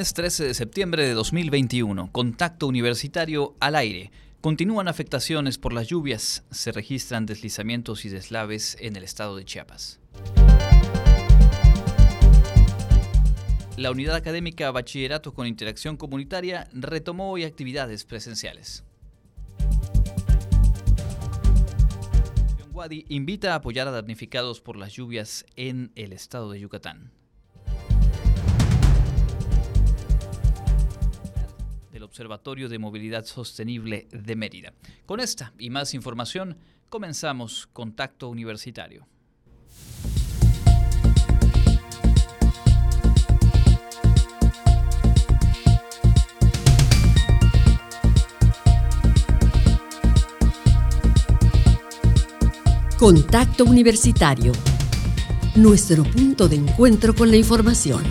Lunes 13 de septiembre de 2021. Contacto universitario al aire. Continúan afectaciones por las lluvias. Se registran deslizamientos y deslaves en el estado de Chiapas. La unidad académica Bachillerato con Interacción Comunitaria retomó hoy actividades presenciales. Wadi invita a apoyar a damnificados por las lluvias en el estado de Yucatán. Observatorio de Movilidad Sostenible de Mérida. Con esta y más información comenzamos Contacto Universitario. Contacto Universitario. Nuestro punto de encuentro con la información.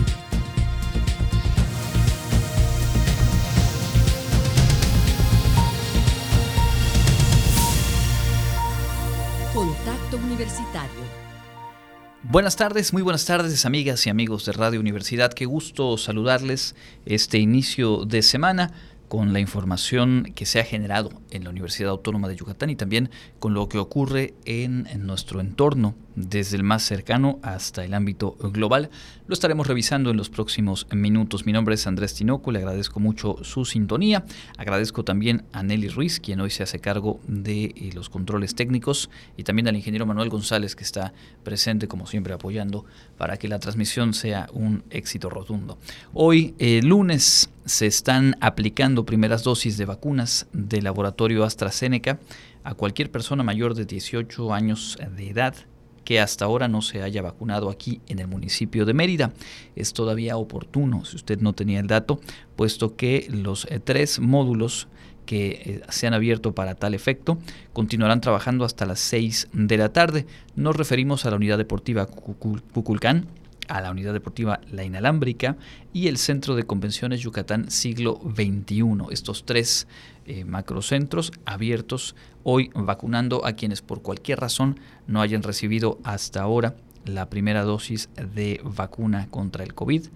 Buenas tardes, muy buenas tardes amigas y amigos de Radio Universidad. Qué gusto saludarles este inicio de semana con la información que se ha generado en la Universidad Autónoma de Yucatán y también con lo que ocurre en, nuestro entorno, desde el más cercano hasta el ámbito global. Lo estaremos revisando en los próximos minutos. Mi nombre es Andrés Tinoco, le agradezco mucho su sintonía. Agradezco también a Nelly Ruiz, quien hoy se hace cargo de eh, los controles técnicos, y también al ingeniero Manuel González, que está presente, como siempre, apoyando para que la transmisión sea un éxito rotundo. Hoy, eh, lunes, se están aplicando primeras dosis de vacunas del laboratorio AstraZeneca a cualquier persona mayor de 18 años de edad que hasta ahora no se haya vacunado aquí en el municipio de Mérida. Es todavía oportuno, si usted no tenía el dato, puesto que los eh, tres módulos que eh, se han abierto para tal efecto continuarán trabajando hasta las 6 de la tarde. Nos referimos a la unidad deportiva Cuculcán, a la Unidad Deportiva La Inalámbrica y el Centro de Convenciones Yucatán Siglo XXI. Estos tres eh, macrocentros abiertos hoy vacunando a quienes por cualquier razón no hayan recibido hasta ahora la primera dosis de vacuna contra el COVID.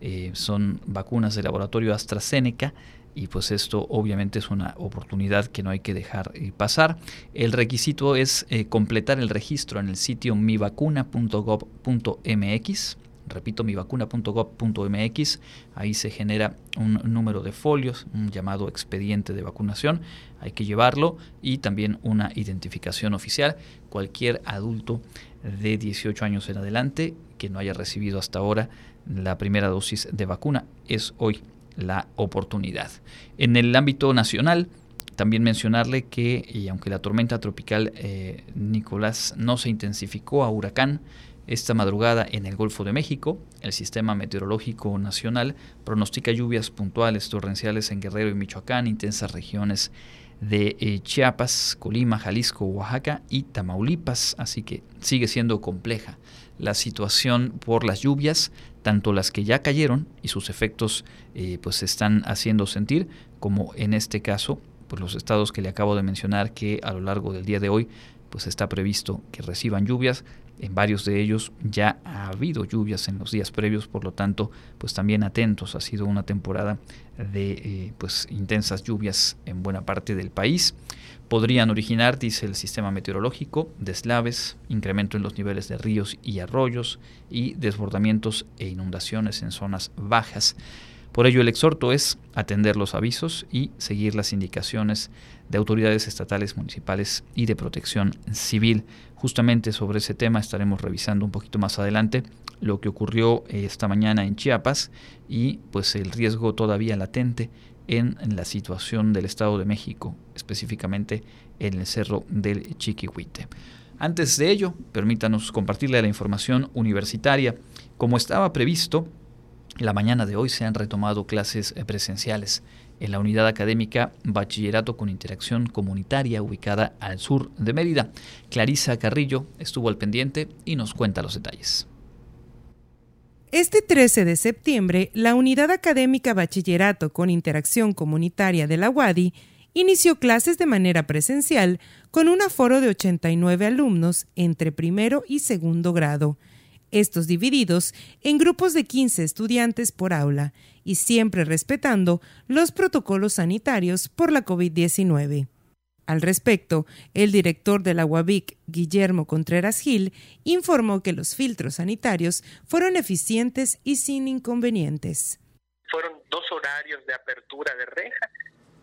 Eh, son vacunas del laboratorio AstraZeneca y pues esto obviamente es una oportunidad que no hay que dejar eh, pasar. El requisito es eh, completar el registro en el sitio mivacuna.gov.mx. Repito, mivacuna.gov.mx. Ahí se genera un número de folios, un llamado expediente de vacunación. Hay que llevarlo y también una identificación oficial. Cualquier adulto de 18 años en adelante que no haya recibido hasta ahora la primera dosis de vacuna es hoy la oportunidad. En el ámbito nacional, también mencionarle que, y aunque la tormenta tropical eh, Nicolás no se intensificó a huracán, esta madrugada en el Golfo de México, el Sistema Meteorológico Nacional pronostica lluvias puntuales torrenciales en Guerrero y Michoacán, intensas regiones de eh, Chiapas, Colima, Jalisco, Oaxaca y Tamaulipas, así que sigue siendo compleja la situación por las lluvias, tanto las que ya cayeron y sus efectos eh, pues se están haciendo sentir, como en este caso, pues los estados que le acabo de mencionar que a lo largo del día de hoy pues está previsto que reciban lluvias. En varios de ellos ya ha habido lluvias en los días previos, por lo tanto, pues también atentos. Ha sido una temporada de eh, pues intensas lluvias en buena parte del país podrían originar, dice el sistema meteorológico, deslaves, incremento en los niveles de ríos y arroyos y desbordamientos e inundaciones en zonas bajas. Por ello, el exhorto es atender los avisos y seguir las indicaciones de autoridades estatales, municipales y de protección civil. Justamente sobre ese tema estaremos revisando un poquito más adelante lo que ocurrió esta mañana en Chiapas y pues el riesgo todavía latente en la situación del Estado de México, específicamente en el Cerro del Chiquihuite. Antes de ello, permítanos compartirle la información universitaria. Como estaba previsto, la mañana de hoy se han retomado clases presenciales en la unidad académica Bachillerato con Interacción Comunitaria ubicada al sur de Mérida. Clarisa Carrillo estuvo al pendiente y nos cuenta los detalles. Este 13 de septiembre, la Unidad Académica Bachillerato con Interacción Comunitaria de la UADI inició clases de manera presencial con un aforo de 89 alumnos entre primero y segundo grado. Estos divididos en grupos de 15 estudiantes por aula y siempre respetando los protocolos sanitarios por la COVID-19. Al respecto, el director de la UABIC, Guillermo Contreras Gil, informó que los filtros sanitarios fueron eficientes y sin inconvenientes. Fueron dos horarios de apertura de reja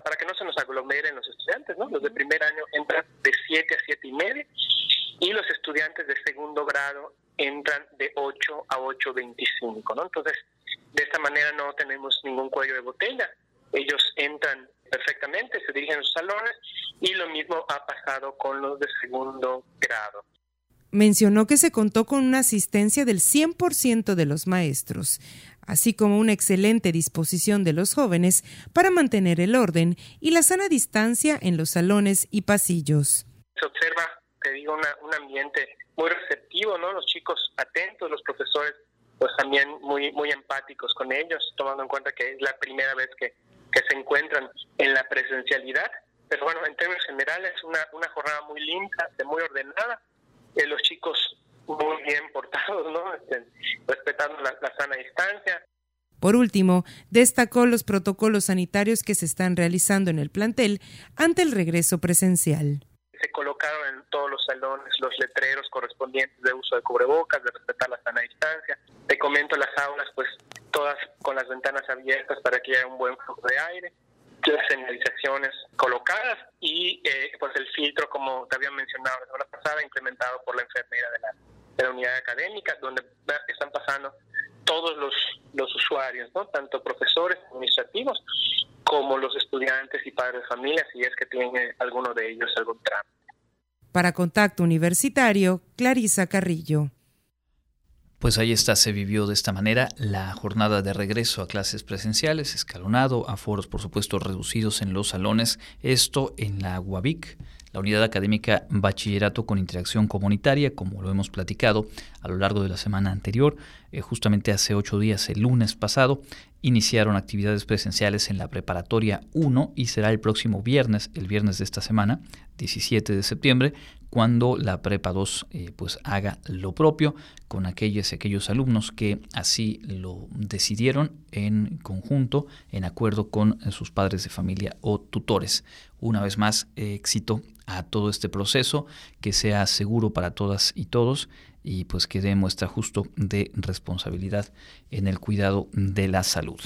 para que no se nos aglomeren los estudiantes, ¿no? Los de primer año entran de 7 a 7 y media y los estudiantes de segundo grado entran de 8 a 8.25, ¿no? Entonces, de esta manera no tenemos ningún cuello de botella. Ellos entran perfectamente, se dirigen a sus salones y lo mismo ha pasado con los de segundo grado. Mencionó que se contó con una asistencia del 100% de los maestros, así como una excelente disposición de los jóvenes para mantener el orden y la sana distancia en los salones y pasillos. Se observa, te digo, un ambiente muy receptivo, ¿no? Los chicos atentos, los profesores pues también muy muy empáticos con ellos, tomando en cuenta que es la primera vez que, que se encuentran en la presencialidad. Pero bueno, en términos generales, una, una jornada muy limpia, muy ordenada. Eh, los chicos muy bien portados, ¿no? Este, respetando la, la sana distancia. Por último, destacó los protocolos sanitarios que se están realizando en el plantel ante el regreso presencial se colocaron en todos los salones los letreros correspondientes de uso de cubrebocas, de respetar la sana distancia. Te comento las aulas, pues todas con las ventanas abiertas para que haya un buen flujo de aire, las señalizaciones colocadas y eh, pues el filtro, como te había mencionado la semana pasada, implementado por la enfermera de la, de la unidad académica, donde están pasando todos los, los usuarios, ¿no? tanto profesores administrativos como los estudiantes y padres de familia, si es que tienen alguno de ellos algún trámite. Para Contacto Universitario, Clarisa Carrillo. Pues ahí está, se vivió de esta manera la jornada de regreso a clases presenciales, escalonado, a foros por supuesto reducidos en los salones, esto en la UABIC, la unidad académica Bachillerato con Interacción Comunitaria, como lo hemos platicado a lo largo de la semana anterior, eh, justamente hace ocho días, el lunes pasado, iniciaron actividades presenciales en la preparatoria 1 y será el próximo viernes, el viernes de esta semana, 17 de septiembre, cuando la Prepa 2 eh, pues haga lo propio con aquellos aquellos alumnos que así lo decidieron en conjunto, en acuerdo con sus padres de familia o tutores. Una vez más, éxito a todo este proceso, que sea seguro para todas y todos y pues que dé muestra justo de responsabilidad en el cuidado de la salud.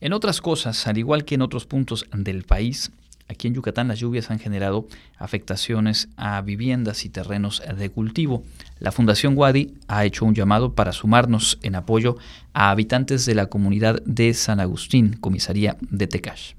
En otras cosas, al igual que en otros puntos del país, Aquí en Yucatán las lluvias han generado afectaciones a viviendas y terrenos de cultivo. La Fundación Wadi ha hecho un llamado para sumarnos en apoyo a habitantes de la comunidad de San Agustín, comisaría de Tecash.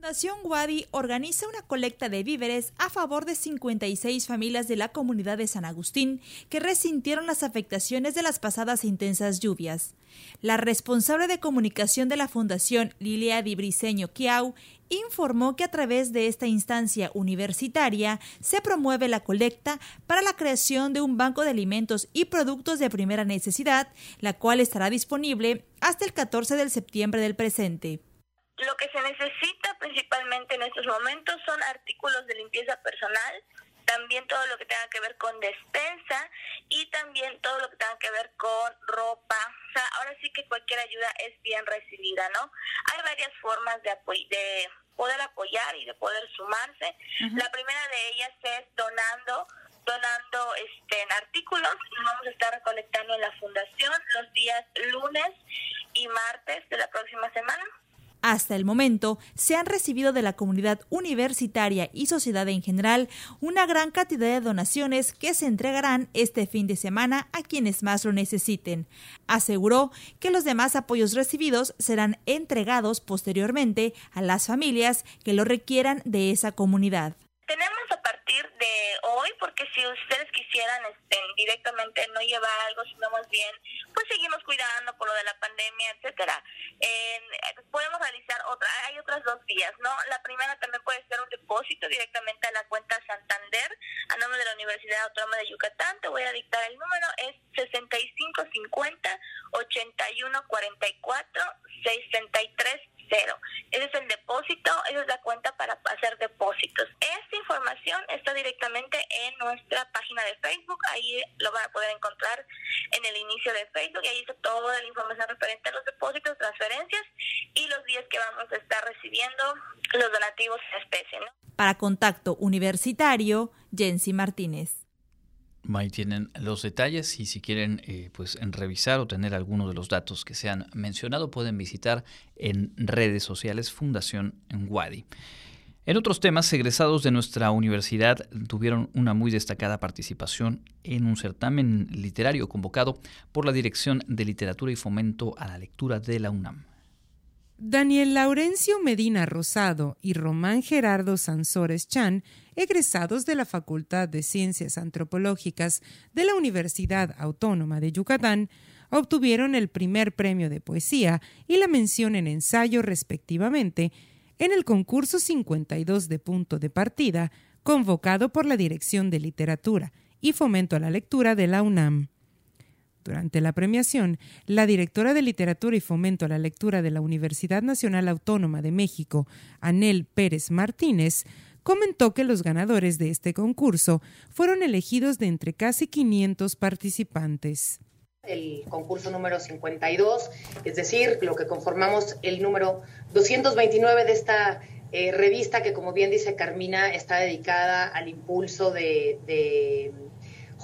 Fundación Wadi organiza una colecta de víveres a favor de 56 familias de la comunidad de San Agustín que resintieron las afectaciones de las pasadas intensas lluvias. La responsable de comunicación de la Fundación, Lilia Di Briseño Kiau, informó que a través de esta instancia universitaria se promueve la colecta para la creación de un banco de alimentos y productos de primera necesidad, la cual estará disponible hasta el 14 de septiembre del presente. Lo que se necesita principalmente en estos momentos son artículos de limpieza personal, también todo lo que tenga que ver con despensa y también todo lo que tenga que ver con ropa. O sea, ahora sí que cualquier ayuda es bien recibida, ¿no? Hay varias formas de, de poder apoyar y de poder sumarse. La primera de ellas es donando donando este en artículos y vamos a estar recolectando en la fundación los días lunes y martes de la próxima semana. Hasta el momento, se han recibido de la comunidad universitaria y sociedad en general una gran cantidad de donaciones que se entregarán este fin de semana a quienes más lo necesiten. Aseguró que los demás apoyos recibidos serán entregados posteriormente a las familias que lo requieran de esa comunidad. Tenemos a partir de hoy, porque si ustedes quisieran este, directamente no llevar algo, sino más bien, pues seguimos cuidando por lo de la pandemia, etcétera. podemos realizar otra, hay otras dos vías, ¿no? La primera también puede ser un depósito directamente a la cuenta Santander, a nombre de la Universidad Autónoma de Yucatán. Te voy a dictar el número, es 6550 8144 63 cero. Ese es el depósito, esa es la cuenta para hacer depósitos. Esta información está directamente en nuestra página de Facebook, ahí lo van a poder encontrar en el inicio de Facebook y ahí está toda la información referente a los depósitos, transferencias y los días que vamos a estar recibiendo los donativos en especie. ¿no? Para Contacto Universitario, Jensi Martínez. Ahí tienen los detalles y si quieren eh, pues revisar o tener algunos de los datos que se han mencionado pueden visitar en redes sociales Fundación Wadi. En otros temas, egresados de nuestra universidad tuvieron una muy destacada participación en un certamen literario convocado por la Dirección de Literatura y Fomento a la Lectura de la UNAM. Daniel Laurencio Medina Rosado y Román Gerardo Sansores Chan, egresados de la Facultad de Ciencias Antropológicas de la Universidad Autónoma de Yucatán, obtuvieron el primer premio de poesía y la mención en ensayo respectivamente en el concurso 52 de punto de partida, convocado por la Dirección de Literatura y Fomento a la Lectura de la UNAM. Durante la premiación, la directora de Literatura y Fomento a la Lectura de la Universidad Nacional Autónoma de México, Anel Pérez Martínez, comentó que los ganadores de este concurso fueron elegidos de entre casi 500 participantes. El concurso número 52, es decir, lo que conformamos el número 229 de esta eh, revista que, como bien dice Carmina, está dedicada al impulso de,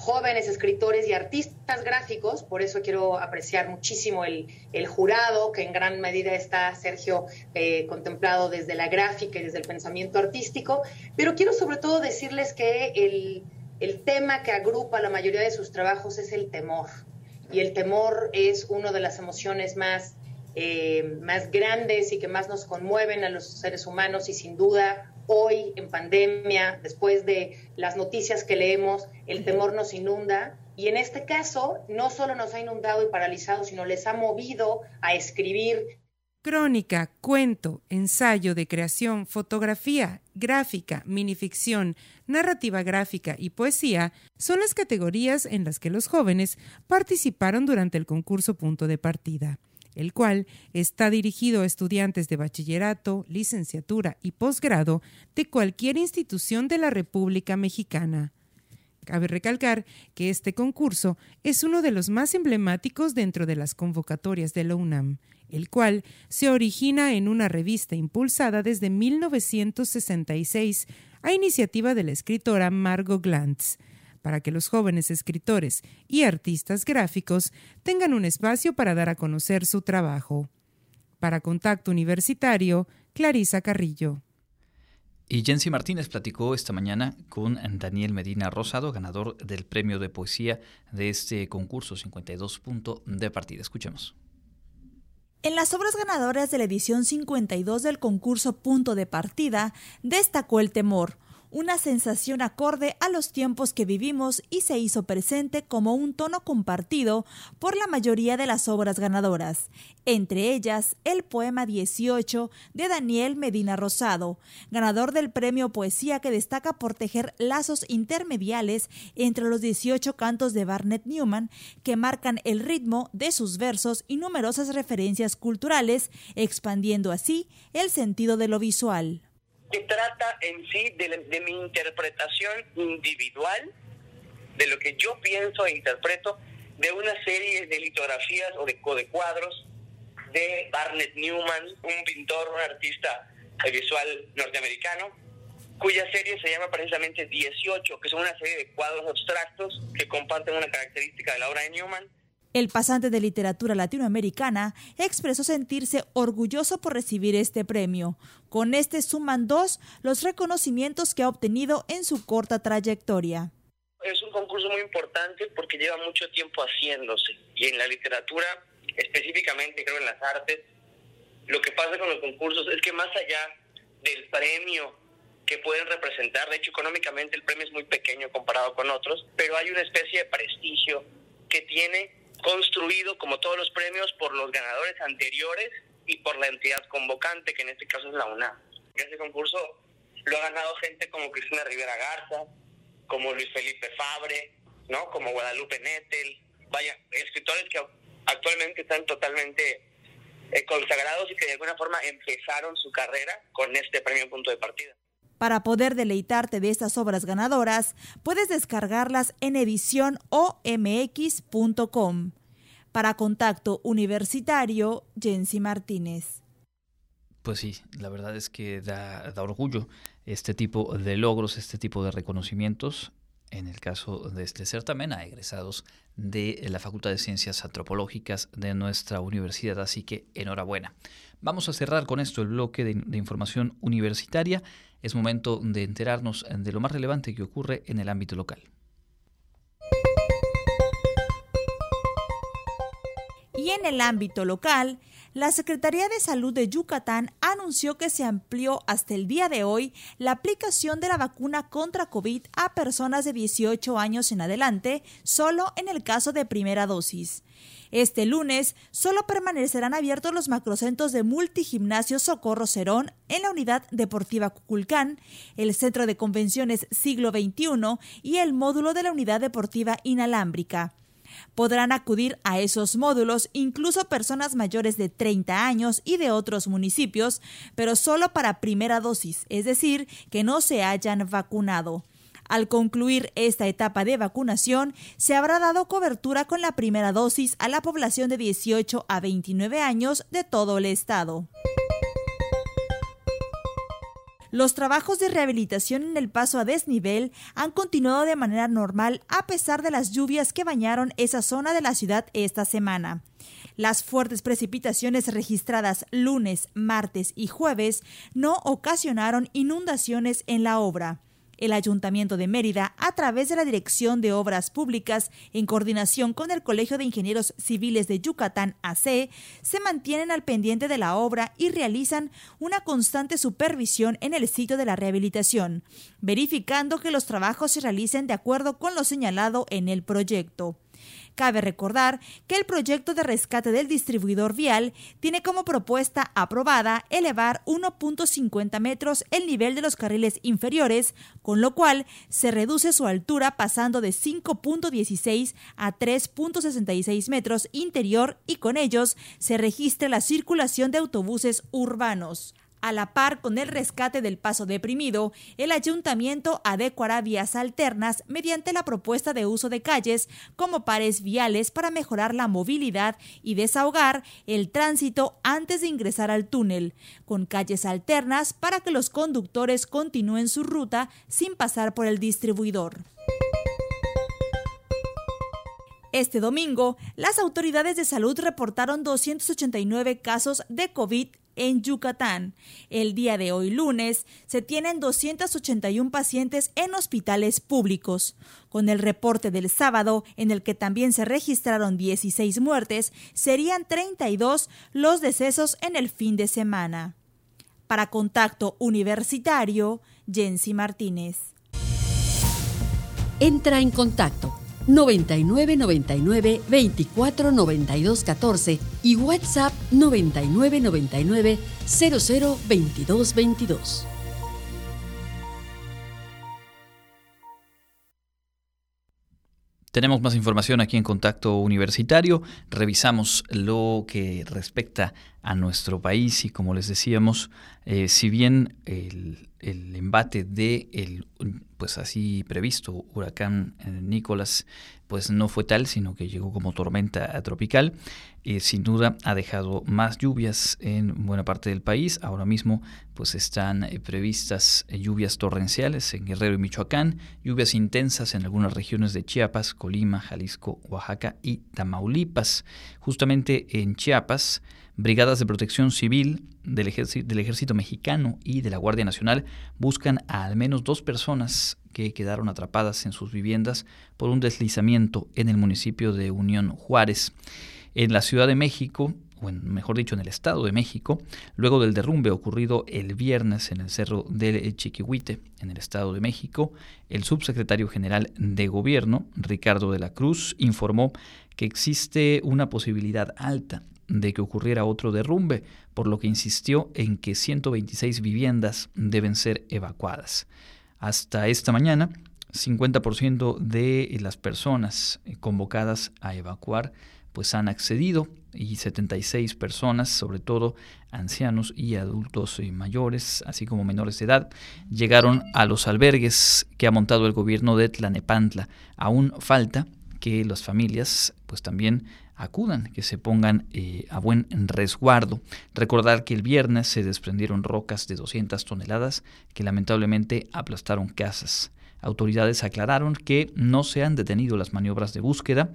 jóvenes escritores y artistas gráficos. Por eso quiero apreciar muchísimo el, jurado, que en gran medida está, Sergio, eh, contemplado desde la gráfica y desde el pensamiento artístico. Pero quiero sobre todo decirles que el, el tema que agrupa la mayoría de sus trabajos es el temor y el temor es una de las emociones más, eh, más grandes y que más nos conmueven a los seres humanos y sin duda hoy en pandemia, después de las noticias que leemos, el temor nos inunda. Y en este caso no solo nos ha inundado y paralizado, sino les ha movido a escribir. Crónica, cuento, ensayo de creación, fotografía, gráfica, minificción, narrativa gráfica y poesía son las categorías en las que los jóvenes participaron durante el concurso Punto de Partida, el cual está dirigido a estudiantes de bachillerato, licenciatura y posgrado de cualquier institución de la República Mexicana. Cabe recalcar que este concurso es uno de los más emblemáticos dentro de las convocatorias de la UNAM, el cual se origina en una revista impulsada desde 1966 a iniciativa de la escritora Margot Glantz, para que los jóvenes escritores y artistas gráficos tengan un espacio para dar a conocer su trabajo. Para Contacto Universitario, Clarisa Carrillo. Y Jensi Martínez platicó esta mañana con Daniel Medina Rosado, ganador del premio de poesía de este concurso 52 punto de partida. Escuchemos. En las obras ganadoras de la edición 52 del concurso Punto de Partida, destacó el temor, una sensación acorde a los tiempos que vivimos y se hizo presente como un tono compartido por la mayoría de las obras ganadoras, entre ellas el poema 18 de Daniel Medina Rosado, ganador del premio Poesía que destaca por tejer lazos intermediales entre los 18 cantos de Barnett Newman que marcan el ritmo de sus versos y numerosas referencias culturales, expandiendo así el sentido de lo visual que trata en sí de, mi interpretación individual, de lo que yo pienso e interpreto de una serie de litografías o de, de cuadros de Barnett Newman, un pintor, un artista visual norteamericano, cuya serie se llama precisamente 18, que son una serie de cuadros abstractos que comparten una característica de la obra de Newman el pasante de literatura latinoamericana expresó sentirse orgulloso por recibir este premio. Con este suman dos los reconocimientos que ha obtenido en su corta trayectoria. Es un concurso muy importante porque lleva mucho tiempo haciéndose y en la literatura, específicamente creo en las artes, lo que pasa con los concursos es que más allá del premio que pueden representar, de hecho económicamente el premio es muy pequeño comparado con otros, pero hay una especie de prestigio que tiene construido, como todos los premios, por los ganadores anteriores y por la entidad convocante, que en este caso es la UNAM. Este concurso lo ha ganado gente como Cristina Rivera Garza, como Luis Felipe Fabre, ¿no? como Guadalupe Nettel, vaya, escritores que actualmente están totalmente eh, consagrados y que de alguna forma empezaron su carrera con este premio punto de partida. Para poder deleitarte de estas obras ganadoras, puedes descargarlas en edicionomx.com. Para contacto universitario, Jensi Martínez. Pues sí, la verdad es que da, da orgullo este tipo de logros, este tipo de reconocimientos en el caso de este certamen a egresados de la Facultad de Ciencias Antropológicas de nuestra universidad, así que enhorabuena. Vamos a cerrar con esto el bloque de, información universitaria. Es momento de enterarnos de lo más relevante que ocurre en el ámbito local. Y en el ámbito local, la Secretaría de Salud de Yucatán anunció que se amplió hasta el día de hoy la aplicación de la vacuna contra COVID a personas de 18 años en adelante, solo en el caso de primera dosis. Este lunes solo permanecerán abiertos los macrocentros de Multigimnasio Socorro Cerón en la Unidad Deportiva Cuculcán, el Centro de Convenciones Siglo XXI y el módulo de la Unidad Deportiva Inalámbrica. Podrán acudir a esos módulos incluso personas mayores de 30 años y de otros municipios, pero solo para primera dosis, es decir, que no se hayan vacunado. Al concluir esta etapa de vacunación, se habrá dado cobertura con la primera dosis a la población de 18 a 29 años de todo el estado. Los trabajos de rehabilitación en el paso a desnivel han continuado de manera normal a pesar de las lluvias que bañaron esa zona de la ciudad esta semana. Las fuertes precipitaciones registradas lunes, martes y jueves no ocasionaron inundaciones en la obra. El Ayuntamiento de Mérida, a través de la Dirección de Obras Públicas, en coordinación con el Colegio de Ingenieros Civiles de Yucatán, AC, se mantienen al pendiente de la obra y realizan una constante supervisión en el sitio de la rehabilitación, verificando que los trabajos se realicen de acuerdo con lo señalado en el proyecto. Cabe recordar que el proyecto de rescate del distribuidor vial tiene como propuesta aprobada elevar 1.50 metros el nivel de los carriles inferiores, con lo cual se reduce su altura pasando de 5.16 a 3.66 metros interior y con ellos se registra la circulación de autobuses urbanos. A la par con el rescate del paso deprimido, el ayuntamiento adecuará vías alternas mediante la propuesta de uso de calles como pares viales para mejorar la movilidad y desahogar el tránsito antes de ingresar al túnel, con calles alternas para que los conductores continúen su ruta sin pasar por el distribuidor. Este domingo, las autoridades de salud reportaron 289 casos de COVID en Yucatán. El día de hoy lunes se tienen 281 pacientes en hospitales públicos. Con el reporte del sábado, en el que también se registraron 16 muertes, serían 32 los decesos en el fin de semana. Para Contacto Universitario, Jensi Martínez. Entra en contacto 99 99 24 92 14 y WhatsApp 99 99 00 22 22. Tenemos más información aquí en Contacto Universitario. Revisamos lo que respecta a nuestro país y como les decíamos, eh, si bien el, el embate de el pues así previsto huracán eh, Nicolás pues no fue tal sino que llegó como tormenta tropical y sin duda ha dejado más lluvias en buena parte del país. Ahora mismo pues están eh, previstas eh, lluvias torrenciales en Guerrero y Michoacán lluvias intensas en algunas regiones de Chiapas Colima Jalisco Oaxaca y Tamaulipas. Justamente en Chiapas Brigadas de protección civil del ejército, mexicano y de la Guardia Nacional buscan a al menos dos personas que quedaron atrapadas en sus viviendas por un deslizamiento en el municipio de Unión Juárez. En la Ciudad de México, o mejor dicho en el Estado de México, luego del derrumbe ocurrido el viernes en el Cerro del Chiquihuite, en el Estado de México, el subsecretario general de Gobierno, Ricardo de la Cruz, informó que existe una posibilidad alta de que ocurriera otro derrumbe, por lo que insistió en que 126 viviendas deben ser evacuadas. Hasta esta mañana, 50% de las personas convocadas a evacuar pues han accedido y 76 personas, sobre todo ancianos y adultos eh, mayores, así como menores de edad, llegaron a los albergues que ha montado el gobierno de Tlanepantla. Aún falta que las familias pues también acudan, que se pongan eh, a buen resguardo. Recordar que el viernes se desprendieron rocas de 200 toneladas que lamentablemente aplastaron casas. Autoridades aclararon que no se han detenido las maniobras de búsqueda,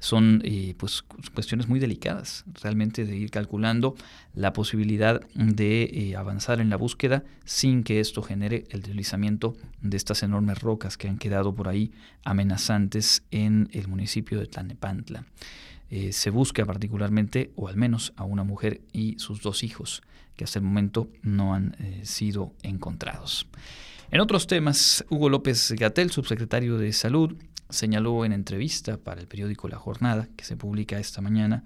son eh, pues, cuestiones muy delicadas, realmente de ir calculando la posibilidad de eh, avanzar en la búsqueda sin que esto genere el deslizamiento de estas enormes rocas que han quedado por ahí amenazantes en el municipio de Tlanepantla. Eh, se busca particularmente, o al menos a una mujer y sus dos hijos, que hasta el momento no han sido encontrados. En otros temas, Hugo López Gatel, subsecretario de Salud, señaló en entrevista para el periódico La Jornada, que se publica esta mañana,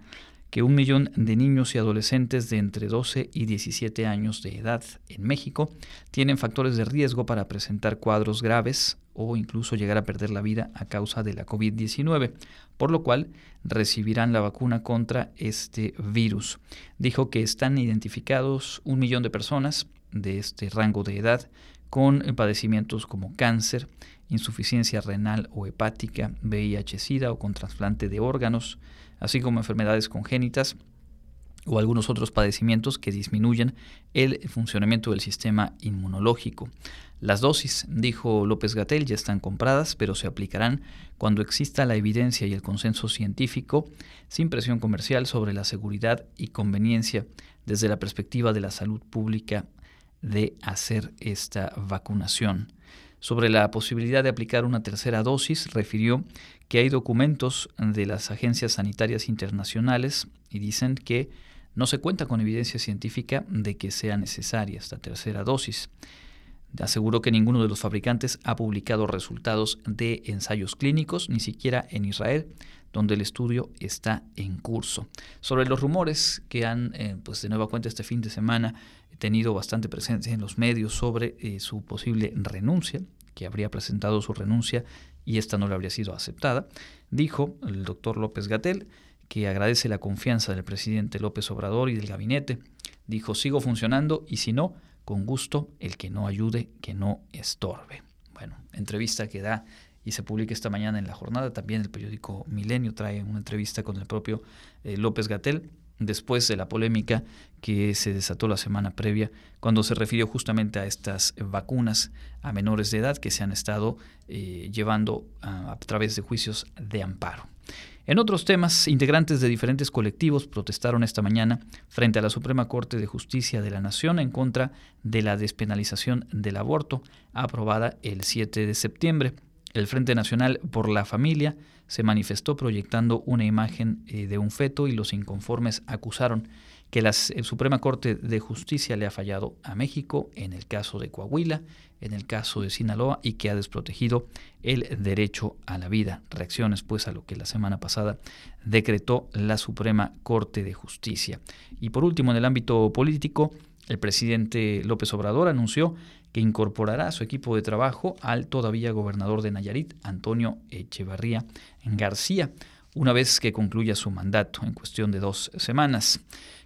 que un millón de niños y adolescentes de entre 12 y 17 años de edad en México tienen factores de riesgo para presentar cuadros graves o incluso llegar a perder la vida a causa de la COVID-19, por lo cual recibirán la vacuna contra este virus. Dijo que están identificados un millón de personas de este rango de edad con padecimientos como cáncer, insuficiencia renal o hepática, VIH-Sida o con trasplante de órganos, así como enfermedades congénitas o algunos otros padecimientos que disminuyen el funcionamiento del sistema inmunológico. Las dosis, dijo López Gatel, ya están compradas, pero se aplicarán cuando exista la evidencia y el consenso científico, sin presión comercial sobre la seguridad y conveniencia desde la perspectiva de la salud pública de hacer esta vacunación sobre la posibilidad de aplicar una tercera dosis, refirió que hay documentos de las agencias sanitarias internacionales y dicen que no se cuenta con evidencia científica de que sea necesaria esta tercera dosis. Aseguró que ninguno de los fabricantes ha publicado resultados de ensayos clínicos, ni siquiera en Israel, donde el estudio está en curso. Sobre los rumores que han, eh, pues de nueva cuenta este fin de semana, tenido bastante presencia en los medios sobre eh, su posible renuncia, que habría presentado su renuncia y esta no le habría sido aceptada, dijo el doctor López Gatel que agradece la confianza del presidente López Obrador y del gabinete. Dijo, sigo funcionando y si no, con gusto, el que no ayude, que no estorbe. Bueno, entrevista que da y se publica esta mañana en la jornada. También el periódico Milenio trae una entrevista con el propio eh, López Gatel después de la polémica que se desató la semana previa cuando se refirió justamente a estas vacunas a menores de edad que se han estado eh, llevando a, través de juicios de amparo. En otros temas, integrantes de diferentes colectivos protestaron esta mañana frente a la Suprema Corte de Justicia de la Nación en contra de la despenalización del aborto aprobada el 7 de septiembre. El Frente Nacional por la Familia se manifestó proyectando una imagen eh, de un feto y los inconformes acusaron que la Suprema Corte de Justicia le ha fallado a México en el caso de Coahuila, en el caso de Sinaloa y que ha desprotegido el derecho a la vida. Reacciones pues a lo que la semana pasada decretó la Suprema Corte de Justicia. Y por último, en el ámbito político, el presidente López Obrador anunció que incorporará a su equipo de trabajo al todavía gobernador de Nayarit, Antonio Echevarría García, una vez que concluya su mandato en cuestión de dos semanas.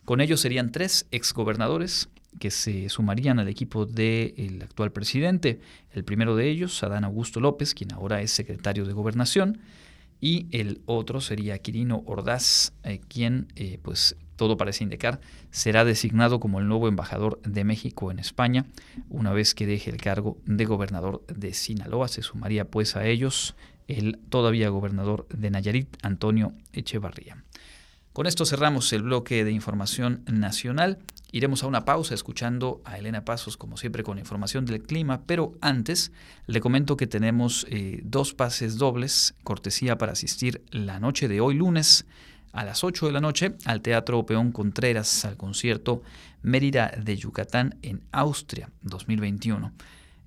Con ellos serían tres exgobernadores que se sumarían al equipo del actual presidente. El primero de ellos, Adán Augusto López, quien ahora es secretario de Gobernación, y el otro sería Quirino Ordaz, eh, quien eh, pues todo parece indicar, será designado como el nuevo embajador de México en España, una vez que deje el cargo de gobernador de Sinaloa. Se sumaría pues a ellos el todavía gobernador de Nayarit, Antonio Echevarría. Con esto cerramos el bloque de información nacional. Iremos a una pausa escuchando a Elena Pasos, como siempre, con información del clima, pero antes le comento que tenemos eh, dos pases dobles, cortesía para asistir la noche de hoy lunes a las 8 de la noche al Teatro Peón Contreras al concierto Mérida de Yucatán en Austria 2021.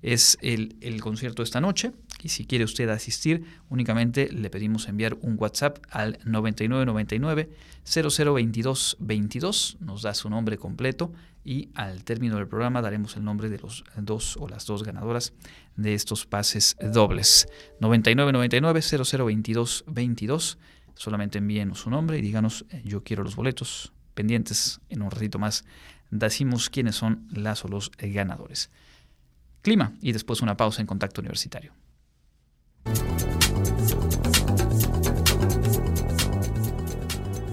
Es el, el, concierto esta noche y si quiere usted asistir únicamente le pedimos enviar un WhatsApp al 9999 0022 22, nos da su nombre completo y al término del programa daremos el nombre de los dos o las dos ganadoras de estos pases dobles. 9999 0022 22 Solamente envíenos su nombre y díganos eh, yo quiero los boletos pendientes. En un ratito más decimos quiénes son las o los ganadores. Clima y después una pausa en contacto universitario.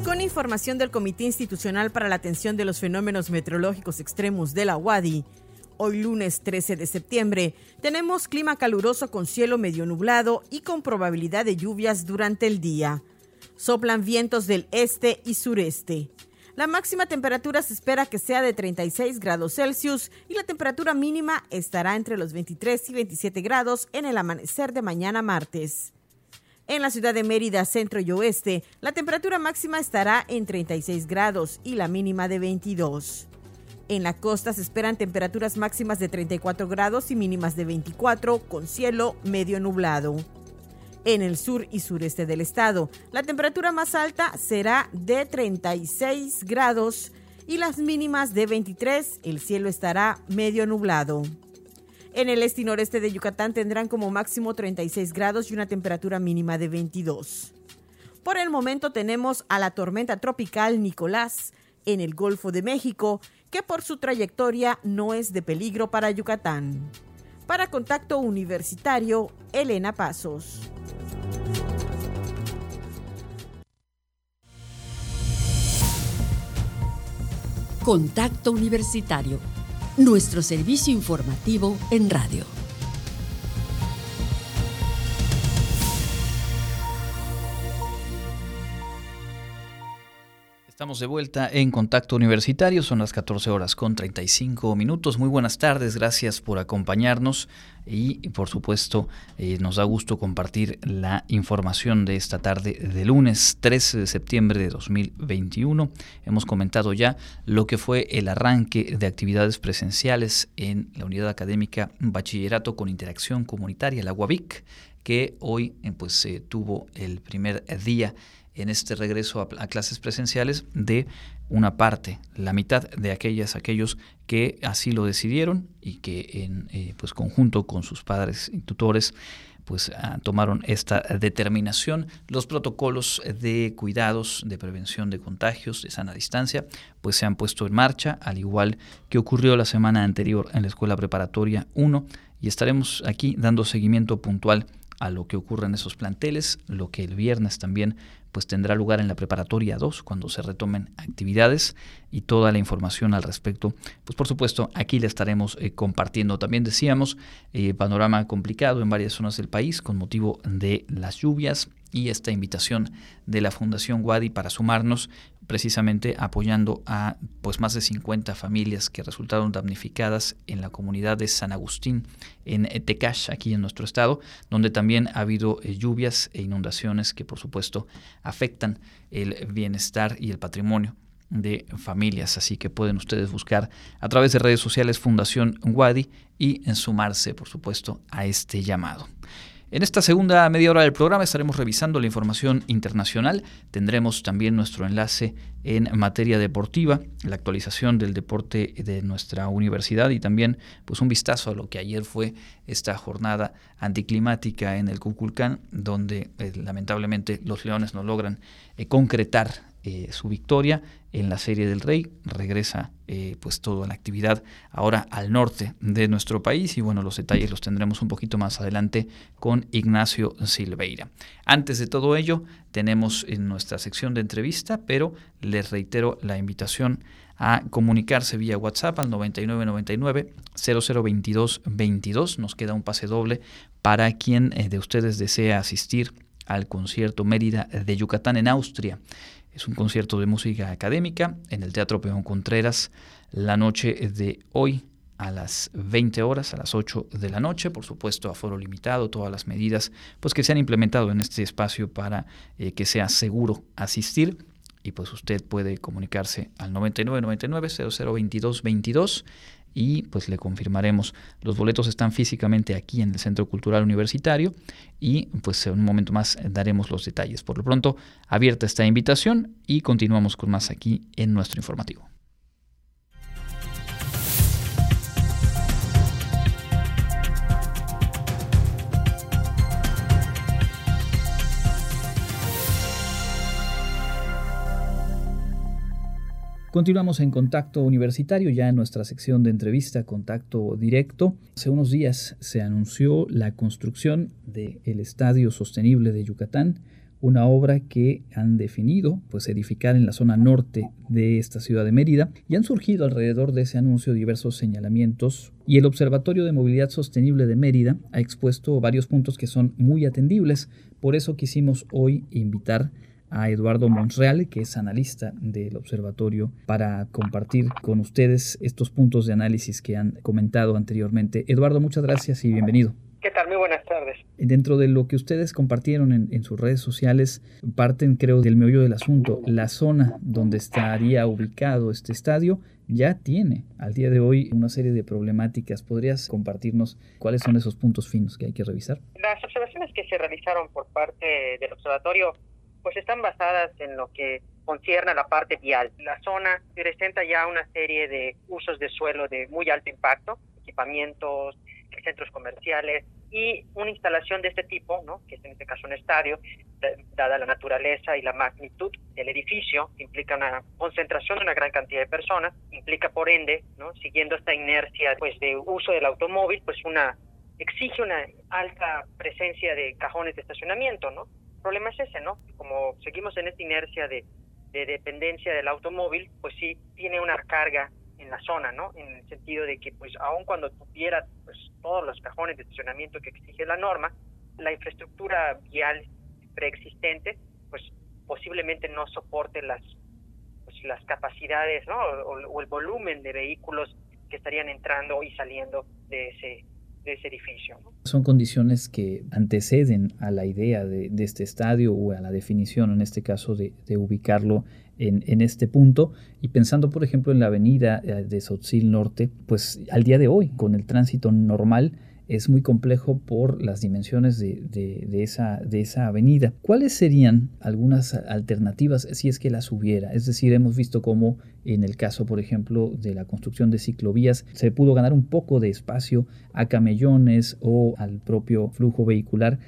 Con información del Comité Institucional para la Atención de los Fenómenos Meteorológicos Extremos de la UADI, hoy lunes 13 de septiembre, tenemos clima caluroso con cielo medio nublado y con probabilidad de lluvias durante el día. Soplan vientos del este y sureste. La máxima temperatura se espera que sea de 36 grados Celsius y la temperatura mínima estará entre los 23 y 27 grados en el amanecer de mañana martes. En la ciudad de Mérida, centro y oeste, la temperatura máxima estará en 36 grados y la mínima de 22. En la costa se esperan temperaturas máximas de 34 grados y mínimas de 24, con cielo medio nublado. En el sur y sureste del estado, la temperatura más alta será de 36 grados y las mínimas de 23, el cielo estará medio nublado. En el este y noreste de Yucatán tendrán como máximo 36 grados y una temperatura mínima de 22. Por el momento tenemos a la tormenta tropical Nicolás en el Golfo de México que por su trayectoria no es de peligro para Yucatán. Para Contacto Universitario, Elena Pasos. Contacto Universitario, nuestro servicio informativo en radio. Estamos de vuelta en Contacto Universitario, son las 14 horas con 35 minutos. Muy buenas tardes, gracias por acompañarnos y por supuesto eh, nos da gusto compartir la información de esta tarde de lunes 13 de septiembre de 2021. Hemos comentado ya lo que fue el arranque de actividades presenciales en la unidad académica Bachillerato con Interacción Comunitaria, la UAVIC, que hoy eh, pues tuvo el primer día en este regreso a, clases presenciales de una parte, la mitad de aquellas, aquellos que así lo decidieron y que en eh, pues conjunto con sus padres y tutores pues ah, tomaron esta determinación. Los protocolos de cuidados, de prevención de contagios, de sana distancia, pues se han puesto en marcha, al igual que ocurrió la semana anterior en la Escuela Preparatoria 1, y estaremos aquí dando seguimiento puntual a lo que ocurre en esos planteles, lo que el viernes también pues tendrá lugar en la preparatoria 2 cuando se retomen actividades y toda la información al respecto, pues por supuesto aquí le estaremos eh, compartiendo. También decíamos, eh, panorama complicado en varias zonas del país con motivo de las lluvias y esta invitación de la Fundación Wadi para sumarnos precisamente apoyando a pues más de 50 familias que resultaron damnificadas en la comunidad de San Agustín en Tecash, aquí en nuestro estado, donde también ha habido eh, lluvias e inundaciones que por supuesto afectan el bienestar y el patrimonio de familias. Así que pueden ustedes buscar a través de redes sociales Fundación Wadi y sumarse, por supuesto, a este llamado. En esta segunda media hora del programa estaremos revisando la información internacional. Tendremos también nuestro enlace en materia deportiva, la actualización del deporte de nuestra universidad y también pues un vistazo a lo que ayer fue esta jornada anticlimática en el Cuculcán, donde eh, lamentablemente los Leones no logran eh, concretar eh, su victoria en la Serie del Rey. Regresa eh, pues toda la actividad ahora al norte de nuestro país y bueno, los detalles los tendremos un poquito más adelante con Ignacio Silveira. Antes de todo ello, tenemos en nuestra sección de entrevista, pero les reitero la invitación a comunicarse vía WhatsApp al 9999 0022 22. Nos queda un pase doble para quien eh, de ustedes desea asistir al concierto Mérida de Yucatán en Austria. Es un concierto de música académica en el Teatro Peón Contreras la noche de hoy a las 20 horas, a las 8 de la noche, por supuesto a foro limitado, todas las medidas pues que se han implementado en este espacio para eh, que sea seguro asistir. Y pues usted puede comunicarse al 9999 0022 22 y pues le confirmaremos. Los boletos están físicamente aquí en el Centro Cultural Universitario y pues en un momento más daremos los detalles. Por lo pronto, abierta esta invitación y continuamos con más aquí en nuestro informativo. Continuamos en contacto universitario, ya en nuestra sección de entrevista, contacto directo. Hace unos días se anunció la construcción del Estadio Sostenible de Yucatán, una obra que han definido pues edificar en la zona norte de esta ciudad de Mérida y han surgido alrededor de ese anuncio diversos señalamientos y el Observatorio de Movilidad Sostenible de Mérida ha expuesto varios puntos que son muy atendibles, por eso quisimos hoy invitar a Eduardo Monreal, que es analista del observatorio, para compartir con ustedes estos puntos de análisis que han comentado anteriormente. Eduardo, muchas gracias y bienvenido. ¿Qué tal? Muy buenas tardes. Dentro de lo que ustedes compartieron en, sus redes sociales, parten creo del meollo del asunto. La zona donde estaría ubicado este estadio ya tiene al día de hoy una serie de problemáticas. ¿Podrías compartirnos cuáles son esos puntos finos que hay que revisar? Las observaciones que se realizaron por parte del observatorio pues están basadas en lo que concierne a la parte vial. La zona presenta ya una serie de usos de suelo de muy alto impacto, equipamientos, centros comerciales y una instalación de este tipo, ¿no? que es en este caso un estadio, dada la naturaleza y la magnitud del edificio, implica una concentración de una gran cantidad de personas, implica por ende, ¿no? siguiendo esta inercia pues de uso del automóvil, pues una exige una alta presencia de cajones de estacionamiento, ¿no? El problema es ese, ¿no? Como seguimos en esta inercia de, de dependencia del automóvil, pues sí tiene una carga en la zona, ¿no? En el sentido de que, pues, aun cuando tuviera pues, todos los cajones de estacionamiento que exige la norma, la infraestructura vial preexistente, pues, posiblemente no soporte las, pues, las capacidades, ¿no? O, el volumen de vehículos que estarían entrando y saliendo de ese de ese edificio. Son condiciones que anteceden a la idea de, este estadio o a la definición, en este caso, de, ubicarlo en, este punto y pensando por ejemplo en la avenida eh, de Sotzil Norte, pues al día de hoy con el tránsito normal es muy complejo por las dimensiones de, de, esa, de esa avenida. ¿Cuáles serían algunas alternativas si es que las hubiera? Es decir, hemos visto cómo en el caso, por ejemplo, de la construcción de ciclovías, se pudo ganar un poco de espacio a camellones o al propio flujo vehicular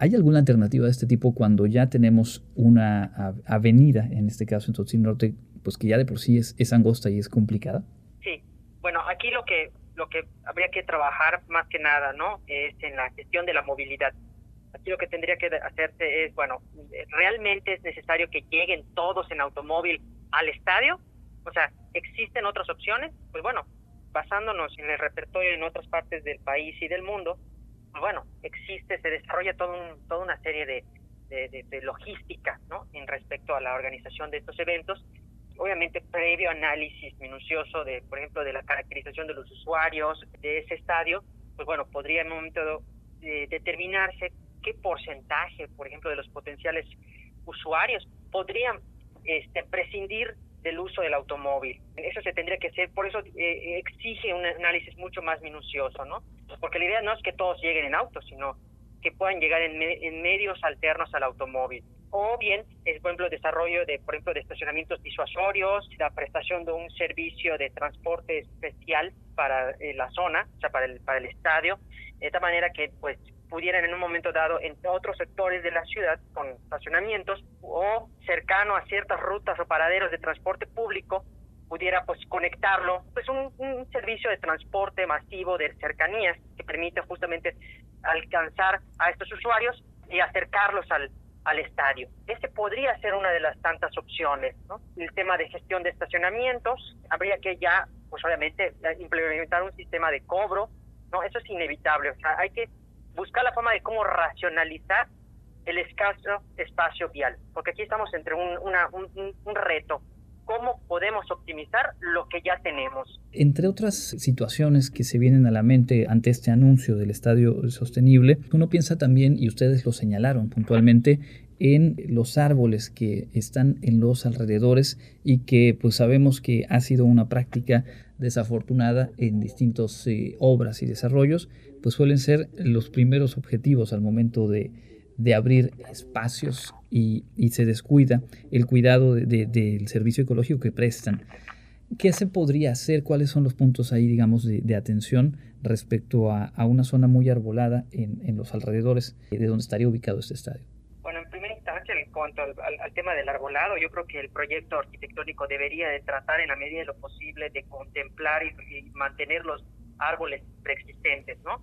¿Hay alguna alternativa de este tipo cuando ya tenemos una avenida, en este caso en Tzotzil Norte, pues que ya de por sí es, es angosta y es complicada? Sí, bueno, aquí lo que lo que habría que trabajar más que nada, ¿no? Es en la gestión de la movilidad. Aquí lo que tendría que hacerse es, bueno, ¿realmente es necesario que lleguen todos en automóvil al estadio? O sea, ¿existen otras opciones? Pues bueno, basándonos en el repertorio en otras partes del país y del mundo, bueno, existe, se desarrolla todo toda una serie de, de, logística ¿no? en respecto a la organización de estos eventos. Obviamente, previo análisis minucioso de, por ejemplo, de la caracterización de los usuarios de ese estadio, pues bueno, podría en un momento eh, determinarse qué porcentaje, por ejemplo, de los potenciales usuarios podrían este, prescindir del uso del automóvil. Eso se tendría que hacer, por eso eh, exige un análisis mucho más minucioso, ¿no? Porque la idea no es que todos lleguen en auto, sino que puedan llegar en, en medios alternos al automóvil. O bien, por ejemplo, desarrollo de, por ejemplo, de estacionamientos disuasorios, la prestación de un servicio de transporte especial para eh, la zona, o sea, para el, para el estadio, de tal manera que, pues, pudieran en un momento dado en otros sectores de la ciudad con estacionamientos o cercano a ciertas rutas o paraderos de transporte público pudiera pues conectarlo pues un, servicio de transporte masivo de cercanías que permite justamente alcanzar a estos usuarios y acercarlos al, al estadio. Este podría ser una de las tantas opciones, ¿no? El tema de gestión de estacionamientos, habría que ya, pues obviamente, implementar un sistema de cobro, ¿no? Eso es inevitable, o sea, hay que buscar la forma de cómo racionalizar el escaso espacio vial, porque aquí estamos entre un, un, reto. ¿Cómo podemos optimizar lo que ya tenemos? Entre otras situaciones que se vienen a la mente ante este anuncio del estadio sostenible, uno piensa también, y ustedes lo señalaron puntualmente, en los árboles que están en los alrededores y que pues sabemos que ha sido una práctica desafortunada en distintas eh, obras y desarrollos, pues suelen ser los primeros objetivos al momento de, abrir espacios y, se descuida el cuidado del servicio ecológico que prestan. ¿Qué se podría hacer? ¿Cuáles son los puntos ahí, digamos, de, atención respecto a, una zona muy arbolada en, en los alrededores de donde estaría ubicado este estadio? Bueno, en primera instancia en cuanto al, tema del arbolado, yo creo que el proyecto arquitectónico debería de tratar en la medida de lo posible de contemplar y, mantener los árboles preexistentes, ¿no?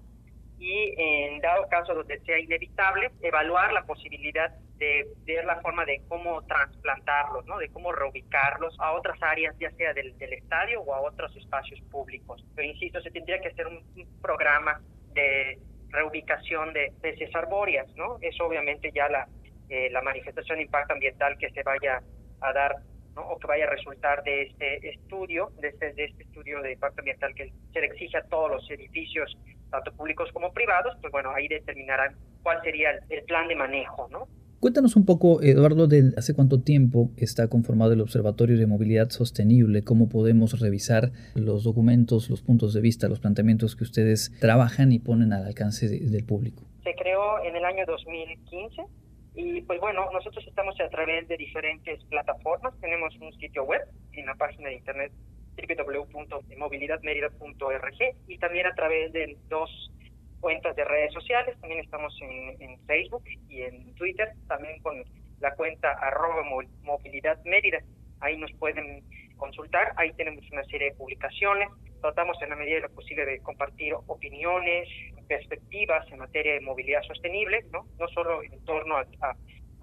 Y en dado caso donde sea inevitable, evaluar la posibilidad de ver la forma de cómo trasplantarlos, ¿no? De cómo reubicarlos a otras áreas, ya sea del, estadio o a otros espacios públicos. Pero insisto, se tendría que hacer un programa de reubicación de especies arbóreas, ¿no? Es obviamente ya la, eh, la manifestación de impacto ambiental que se vaya a dar ¿no? o que vaya a resultar de este estudio, de este, de este estudio de impacto ambiental que se exige a todos los edificios, tanto públicos como privados, pues bueno, ahí determinarán cuál sería el, plan de manejo, ¿no? Cuéntanos un poco, Eduardo, de hace cuánto tiempo está conformado el Observatorio de Movilidad Sostenible, cómo podemos revisar los documentos, los puntos de vista, los planteamientos que ustedes trabajan y ponen al alcance del público. Se creó en el año 2015 y pues bueno, nosotros estamos a través de diferentes plataformas. Tenemos un sitio web en la página de internet www.movilidadmerida.org y también a través de dos cuentas de redes sociales, también estamos en, Facebook y en Twitter, también con la cuenta arroba movilidad mérida. Ahí nos pueden consultar, ahí tenemos una serie de publicaciones, tratamos en la medida de lo posible de compartir opiniones, perspectivas en materia de movilidad sostenible, no, no solo en torno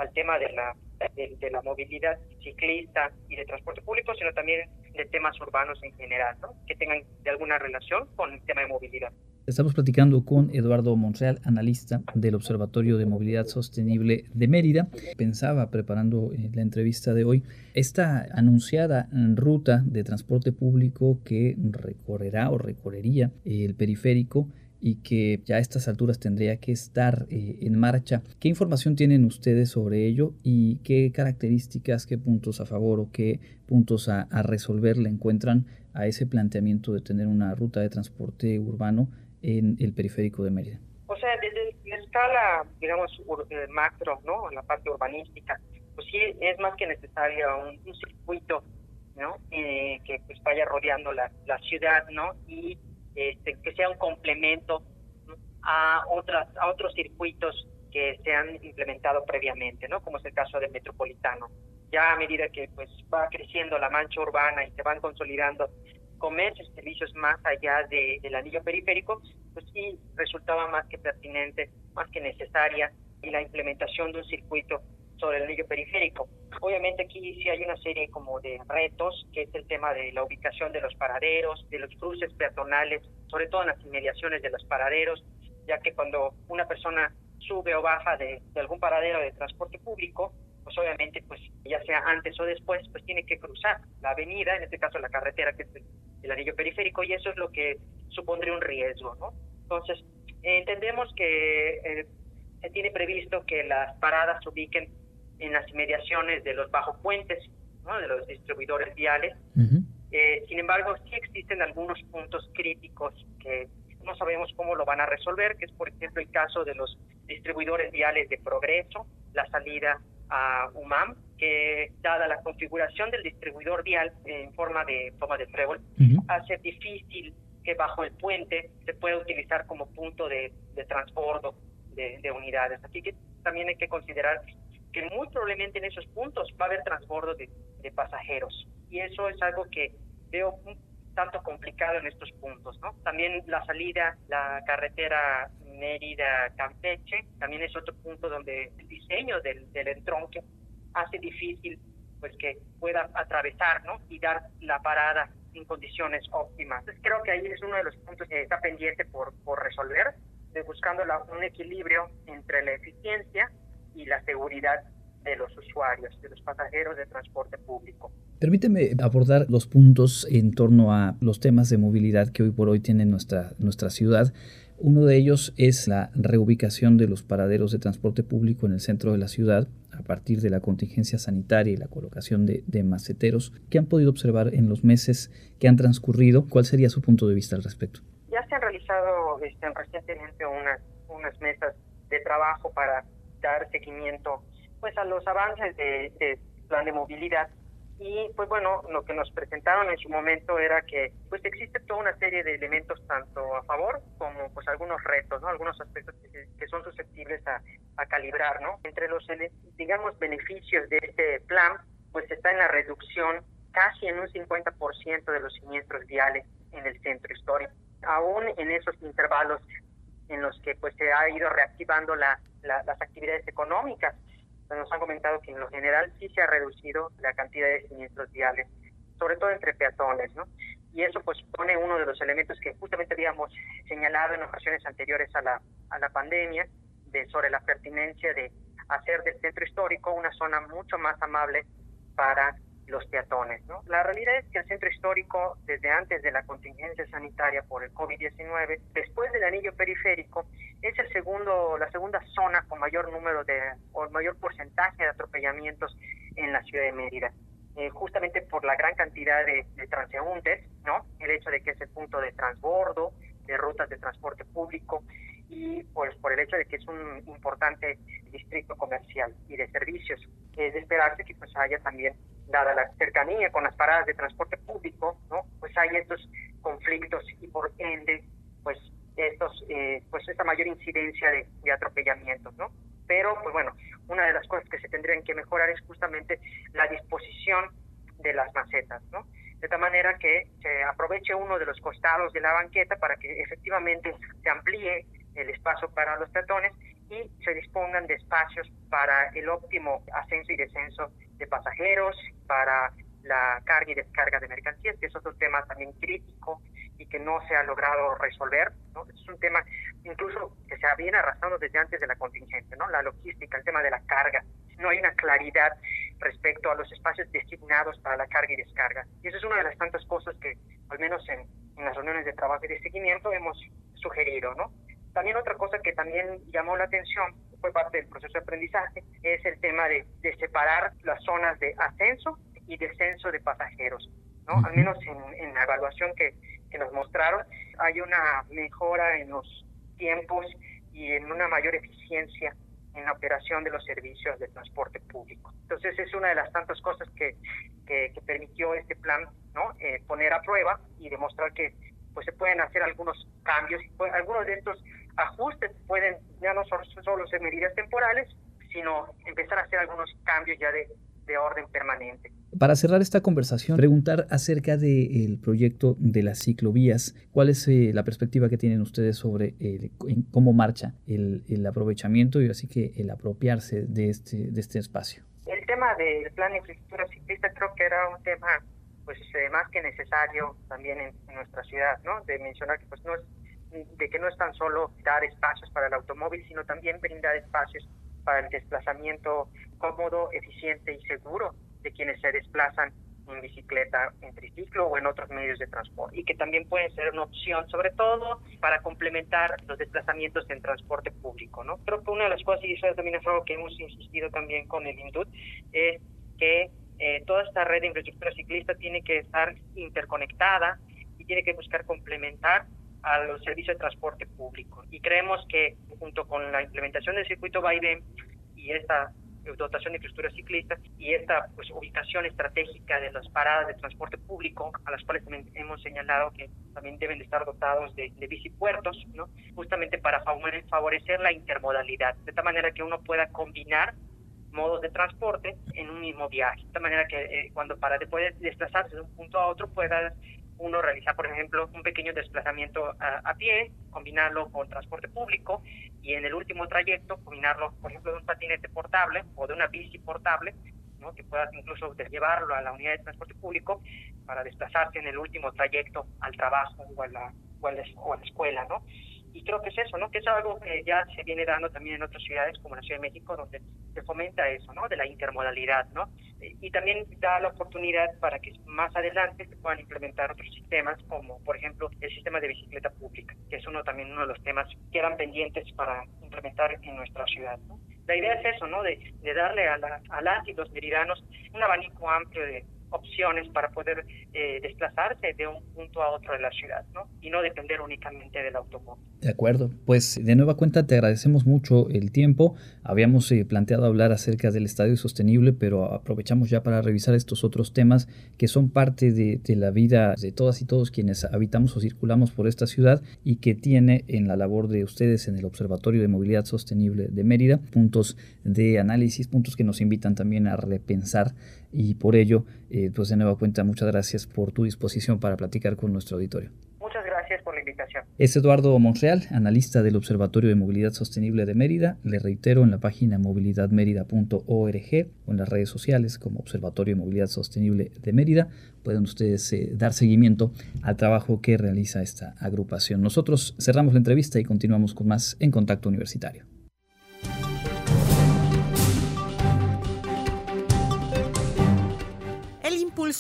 al tema de la, de, la movilidad ciclista y de transporte público, sino también de temas urbanos en general, ¿no? que tengan de alguna relación con el tema de movilidad. Estamos platicando con Eduardo Monreal, analista del Observatorio de Movilidad Sostenible de Mérida. Pensaba, preparando eh, la entrevista de hoy, esta anunciada ruta de transporte público que recorrerá o recorrería el periférico y que ya a estas alturas tendría que estar eh, en marcha. ¿Qué información tienen ustedes sobre ello y qué características, qué puntos a favor o qué puntos a, resolver le encuentran a ese planteamiento de tener una ruta de transporte urbano en el periférico de Mérida? O sea, desde la escala, digamos, eh, macro, ¿no? En la parte urbanística, pues sí es más que necesario un, circuito, ¿no? Eh, que pues vaya rodeando la, la ciudad, ¿no? Este, que sea un complemento a otras a otros circuitos que se han implementado previamente, ¿no? Como es el caso del metropolitano. Ya a medida que pues va creciendo la mancha urbana y se van consolidando comercios y servicios más allá de, del anillo periférico, pues sí resultaba más que pertinente, más que necesaria y la implementación de un circuito sobre el anillo periférico. Obviamente aquí sí hay una serie como de retos, que es el tema de la ubicación de los paraderos, de los cruces peatonales, sobre todo en las inmediaciones de los paraderos, ya que cuando una persona sube o baja de, algún paradero de transporte público, pues obviamente, pues ya sea antes o después, pues tiene que cruzar la avenida, en este caso la carretera que es el anillo periférico y eso es lo que supondría un riesgo, ¿no? Entonces, entendemos que eh, se tiene previsto que las paradas se ubiquen en las inmediaciones de los bajo puentes, ¿no? de los distribuidores viales. Eh, sin embargo, sí existen algunos puntos críticos que no sabemos cómo lo van a resolver, que es por ejemplo el caso de los distribuidores viales de progreso, la salida a UMAM, que dada la configuración del distribuidor vial en forma de toma de trébol, hace difícil que bajo el puente se pueda utilizar como punto de, de transbordo de, unidades. Así que también hay que considerar que muy probablemente en esos puntos va a haber transbordo de, de pasajeros. Y eso es algo que veo un tanto complicado en estos puntos, ¿no? También la salida, la carretera Mérida-Campeche, también es otro punto donde el diseño del, del entronque hace difícil pues que pueda atravesar, ¿no? Y dar la parada en condiciones óptimas. Entonces, creo que ahí es uno de los puntos que está pendiente por, por resolver, de buscando la, un equilibrio entre la eficiencia y la seguridad de los usuarios, de los pasajeros de transporte público. Permíteme abordar los puntos en torno a los temas de movilidad que hoy por hoy tiene nuestra, nuestra ciudad. Uno de ellos es la reubicación de los paraderos de transporte público en el centro de la ciudad a partir de la contingencia sanitaria y la colocación de, de maceteros. ¿Qué han podido observar en los meses que han transcurrido? ¿Cuál sería su punto de vista al respecto? Ya se han realizado este, recientemente unas, unas mesas de trabajo para dar seguimiento pues a los avances de, plan de movilidad y pues bueno, lo que nos presentaron en su momento era que pues existe toda una serie de elementos tanto a favor como pues algunos retos, ¿no? Algunos aspectos que, son susceptibles a, a, calibrar, ¿no? Entre los, digamos, beneficios de este plan, pues está en la reducción casi en un 50% de los siniestros viales en el centro histórico. Aún en esos intervalos en los que pues se ha ido reactivando la, las actividades económicas, nos han comentado que en lo general sí se ha reducido la cantidad de siniestros viales, sobre todo entre peatones, ¿no? Y eso pues pone uno de los elementos que justamente habíamos señalado en ocasiones anteriores a la, a la pandemia, de sobre la pertinencia de hacer del centro histórico una zona mucho más amable para los peatones. ¿no? La realidad es que el centro histórico, desde antes de la contingencia sanitaria por el COVID-19, después del anillo periférico, es el segundo, la segunda zona con mayor número de, o mayor porcentaje de atropellamientos en la ciudad de Mérida. Eh, justamente por la gran cantidad de, transeúntes, ¿no? El hecho de que es el punto de transbordo, de rutas de transporte público y pues por el hecho de que es un importante distrito comercial y de servicios. Es de esperarse que pues haya también dada la cercanía con las paradas de transporte público, ¿no? Pues hay estos conflictos y por ende, pues estos, eh, pues esta mayor incidencia de, de, atropellamientos, ¿no? Pero, pues bueno, una de las cosas que se tendrían que mejorar es justamente la disposición de las macetas, ¿no? De tal manera que se aproveche uno de los costados de la banqueta para que efectivamente se amplíe el espacio para los peatones y se dispongan de espacios para el óptimo ascenso y descenso de pasajeros, para la carga y descarga de mercancías, que es otro tema también crítico y que no se ha logrado resolver. ¿no? Es un tema incluso que se viene arrastrando desde antes de la contingencia, ¿no? la logística, el tema de la carga. No hay una claridad respecto a los espacios designados para la carga y descarga. Y eso es una de las tantas cosas que, al menos en, en las reuniones de trabajo y de seguimiento, hemos sugerido. ¿no? También otra cosa que también llamó la atención, fue parte del proceso de aprendizaje, es el tema de, separar las zonas de ascenso y descenso de pasajeros. ¿no? Al menos en, la evaluación que, que nos mostraron, hay una mejora en los tiempos y en una mayor eficiencia en la operación de los servicios de transporte público. Entonces es una de las tantas cosas que, que, permitió este plan no eh, poner a prueba y demostrar que pues se pueden hacer algunos cambios, algunos de estos ajustes pueden ya no solo, solo ser medidas temporales, sino empezar a hacer algunos cambios ya de, de orden permanente. Para cerrar esta conversación, preguntar acerca del proyecto de las ciclovías. ¿Cuál es eh, la perspectiva que tienen ustedes sobre eh, cómo marcha el, el, aprovechamiento y así que el apropiarse de este, de este espacio? El tema del plan de infraestructura ciclista creo que era un tema pues eh, más que necesario también en, en, nuestra ciudad, ¿no? De mencionar que pues no es de que no es tan solo dar espacios para el automóvil, sino también brindar espacios para el desplazamiento cómodo, eficiente y seguro de quienes se desplazan en bicicleta, en triciclo o en otros medios de transporte y que también pueden ser una opción, sobre todo para complementar los desplazamientos en transporte público, ¿no? Creo que una de las cosas y eso también es algo que hemos insistido también con el INDUT es que eh, toda esta red de infraestructura ciclista tiene que estar interconectada y tiene que buscar complementar a los servicios de transporte público. Y creemos que junto con la implementación del circuito Baiden y esta dotación de infraestructura ciclista y esta pues, ubicación estratégica de las paradas de transporte público, a las cuales también hemos señalado que también deben de estar dotados de, de bicipuertos, ¿no? justamente para favorecer la intermodalidad, de tal manera que uno pueda combinar modos de transporte en un mismo viaje, de tal manera que eh, cuando para después desplazarse de un punto a otro pueda uno realiza, por ejemplo, un pequeño desplazamiento a, pie, combinarlo con transporte público y en el último trayecto combinarlo, por ejemplo, de un patinete portable o de una bici portable, ¿no? que puedas incluso llevarlo a la unidad de transporte público para desplazarse en el último trayecto al trabajo o a la, o a la, o a la escuela, ¿no? y creo que es eso, ¿no? Que es algo que ya se viene dando también en otras ciudades como la Ciudad de México, donde se fomenta eso, ¿no? De la intermodalidad, ¿no? Y también da la oportunidad para que más adelante se puedan implementar otros sistemas, como por ejemplo el sistema de bicicleta pública, que es uno también uno de los temas que eran pendientes para implementar en nuestra ciudad, ¿no? La idea es eso, ¿no? De, de darle a, la, a y los meridanos un abanico amplio de opciones para poder eh, desplazarse de un punto a otro de la ciudad, ¿no? Y no depender únicamente del automóvil. De acuerdo, pues de nueva cuenta te agradecemos mucho el tiempo. Habíamos eh, planteado hablar acerca del estadio sostenible, pero aprovechamos ya para revisar estos otros temas que son parte de, la vida de todas y todos quienes habitamos o circulamos por esta ciudad y que tiene en la labor de ustedes en el Observatorio de Movilidad Sostenible de Mérida puntos de análisis, puntos que nos invitan también a repensar y por ello, eh, pues de nueva cuenta muchas gracias por tu disposición para platicar con nuestro auditorio por la invitación. Es Eduardo Monreal, analista del Observatorio de Movilidad Sostenible de Mérida. Le reitero en la página movilidadmerida.org o en las redes sociales como Observatorio de Movilidad Sostenible de Mérida pueden ustedes eh, dar seguimiento al trabajo que realiza esta agrupación. Nosotros cerramos la entrevista y continuamos con más en Contacto Universitario.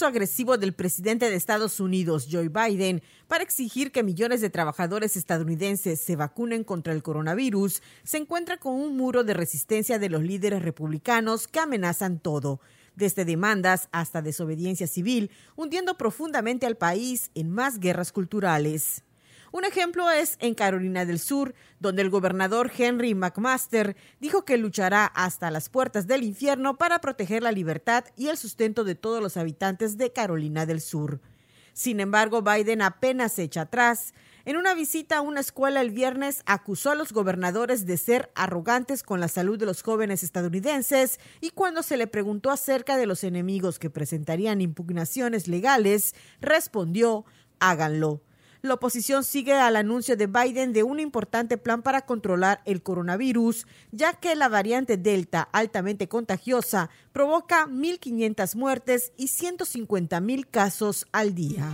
Agresivo del presidente de Estados Unidos, Joe Biden, para exigir que millones de trabajadores estadounidenses se vacunen contra el coronavirus, se encuentra con un muro de resistencia de los líderes republicanos que amenazan todo desde demandas hasta desobediencia civil, hundiendo profundamente al país en más guerras culturales. Un ejemplo es en Carolina del Sur, donde el gobernador Henry McMaster dijo que luchará hasta las puertas del infierno para proteger la libertad y el sustento de todos los habitantes de Carolina del Sur. Sin embargo, Biden apenas se echa atrás. En una visita a una escuela el viernes acusó a los gobernadores de ser arrogantes con la salud de los jóvenes estadounidenses y cuando se le preguntó acerca de los enemigos que presentarían impugnaciones legales, respondió, háganlo la oposición sigue al anuncio de Biden de un importante plan para controlar el coronavirus, ya que la variante Delta, altamente contagiosa, provoca 1.500 muertes y 150.000 casos al día.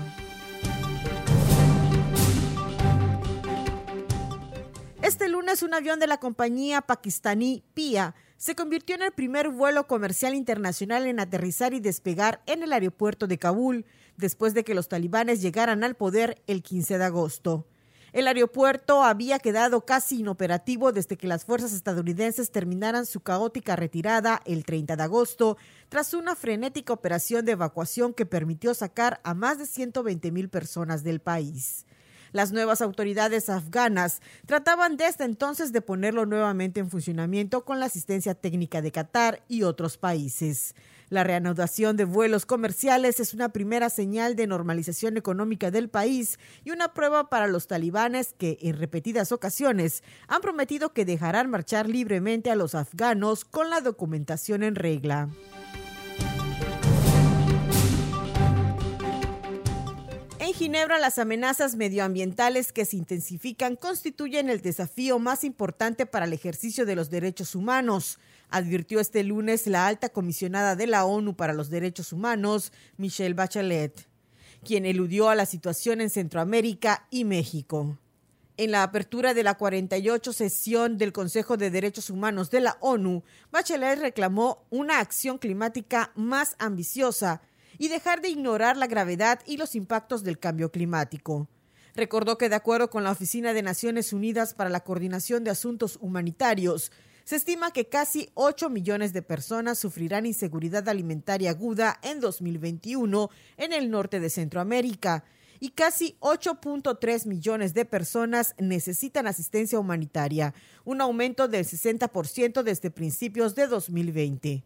Este lunes un avión de la compañía pakistaní PIA se convirtió en el primer vuelo comercial internacional en aterrizar y despegar en el aeropuerto de Kabul, después de que los talibanes llegaran al poder el 15 de agosto. El aeropuerto había quedado casi inoperativo desde que las fuerzas estadounidenses terminaran su caótica retirada el 30 de agosto, tras una frenética operación de evacuación que permitió sacar a más de 120 mil personas del país. Las nuevas autoridades afganas trataban desde entonces de ponerlo nuevamente en funcionamiento con la asistencia técnica de Qatar y otros países. La reanudación de vuelos comerciales es una primera señal de normalización económica del país y una prueba para los talibanes que en repetidas ocasiones han prometido que dejarán marchar libremente a los afganos con la documentación en regla. En Ginebra, las amenazas medioambientales que se intensifican constituyen el desafío más importante para el ejercicio de los derechos humanos, advirtió este lunes la alta comisionada de la ONU para los Derechos Humanos, Michelle Bachelet, quien eludió a la situación en Centroamérica y México. En la apertura de la 48 sesión del Consejo de Derechos Humanos de la ONU, Bachelet reclamó una acción climática más ambiciosa y dejar de ignorar la gravedad y los impactos del cambio climático. Recordó que de acuerdo con la Oficina de Naciones Unidas para la Coordinación de Asuntos Humanitarios, se estima que casi 8 millones de personas sufrirán inseguridad alimentaria aguda en 2021 en el norte de Centroamérica y casi 8.3 millones de personas necesitan asistencia humanitaria, un aumento del 60% desde principios de 2020.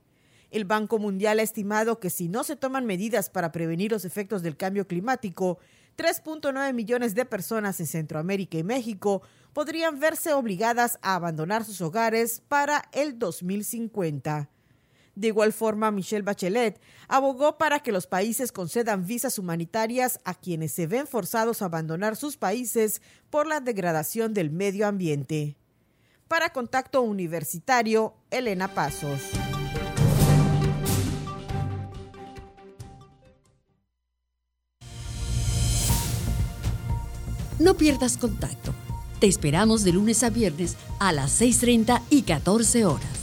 El Banco Mundial ha estimado que si no se toman medidas para prevenir los efectos del cambio climático, 3.9 millones de personas en Centroamérica y México podrían verse obligadas a abandonar sus hogares para el 2050. De igual forma, Michelle Bachelet abogó para que los países concedan visas humanitarias a quienes se ven forzados a abandonar sus países por la degradación del medio ambiente. Para Contacto Universitario, Elena Pasos. No pierdas contacto. Te esperamos de lunes a viernes a las 6.30 y 14 horas.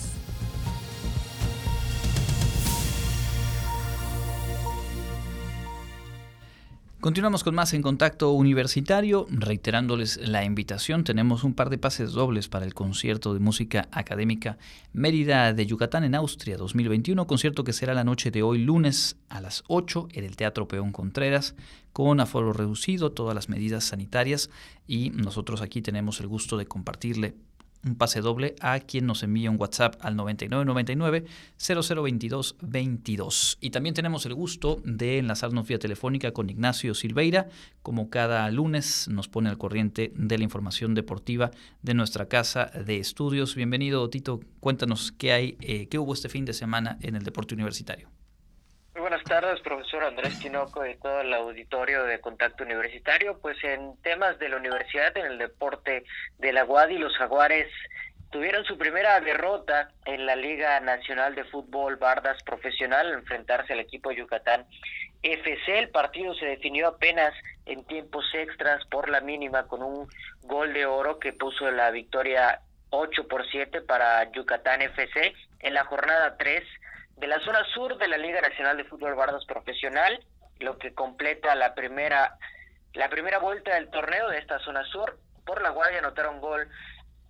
Continuamos con más en contacto universitario, reiterándoles la invitación. Tenemos un par de pases dobles para el concierto de música académica Mérida de Yucatán en Austria 2021, concierto que será la noche de hoy lunes a las 8 en el Teatro Peón Contreras, con aforo reducido, todas las medidas sanitarias y nosotros aquí tenemos el gusto de compartirle un pase doble a quien nos envía un WhatsApp al 9999 0022 22. Y también tenemos el gusto de enlazarnos vía telefónica con Ignacio Silveira, como cada lunes nos pone al corriente de la información deportiva de nuestra casa de estudios. Bienvenido, Tito. Cuéntanos qué hay, eh, qué hubo este fin de semana en el deporte universitario. Buenas tardes, profesor Andrés Tinoco y todo el auditorio de Contacto Universitario. Pues en temas de la universidad, en el deporte de la UADI, los jaguares tuvieron su primera derrota en la Liga Nacional de Fútbol Bardas Profesional al enfrentarse al equipo Yucatán FC. El partido se definió apenas en tiempos extras por la mínima con un gol de oro que puso la victoria 8 por 7 para Yucatán FC. En la jornada 3 de la zona sur de la Liga Nacional de Fútbol Bardos Profesional, lo que completa la primera la primera vuelta del torneo de esta zona sur. Por la Guardia anotaron gol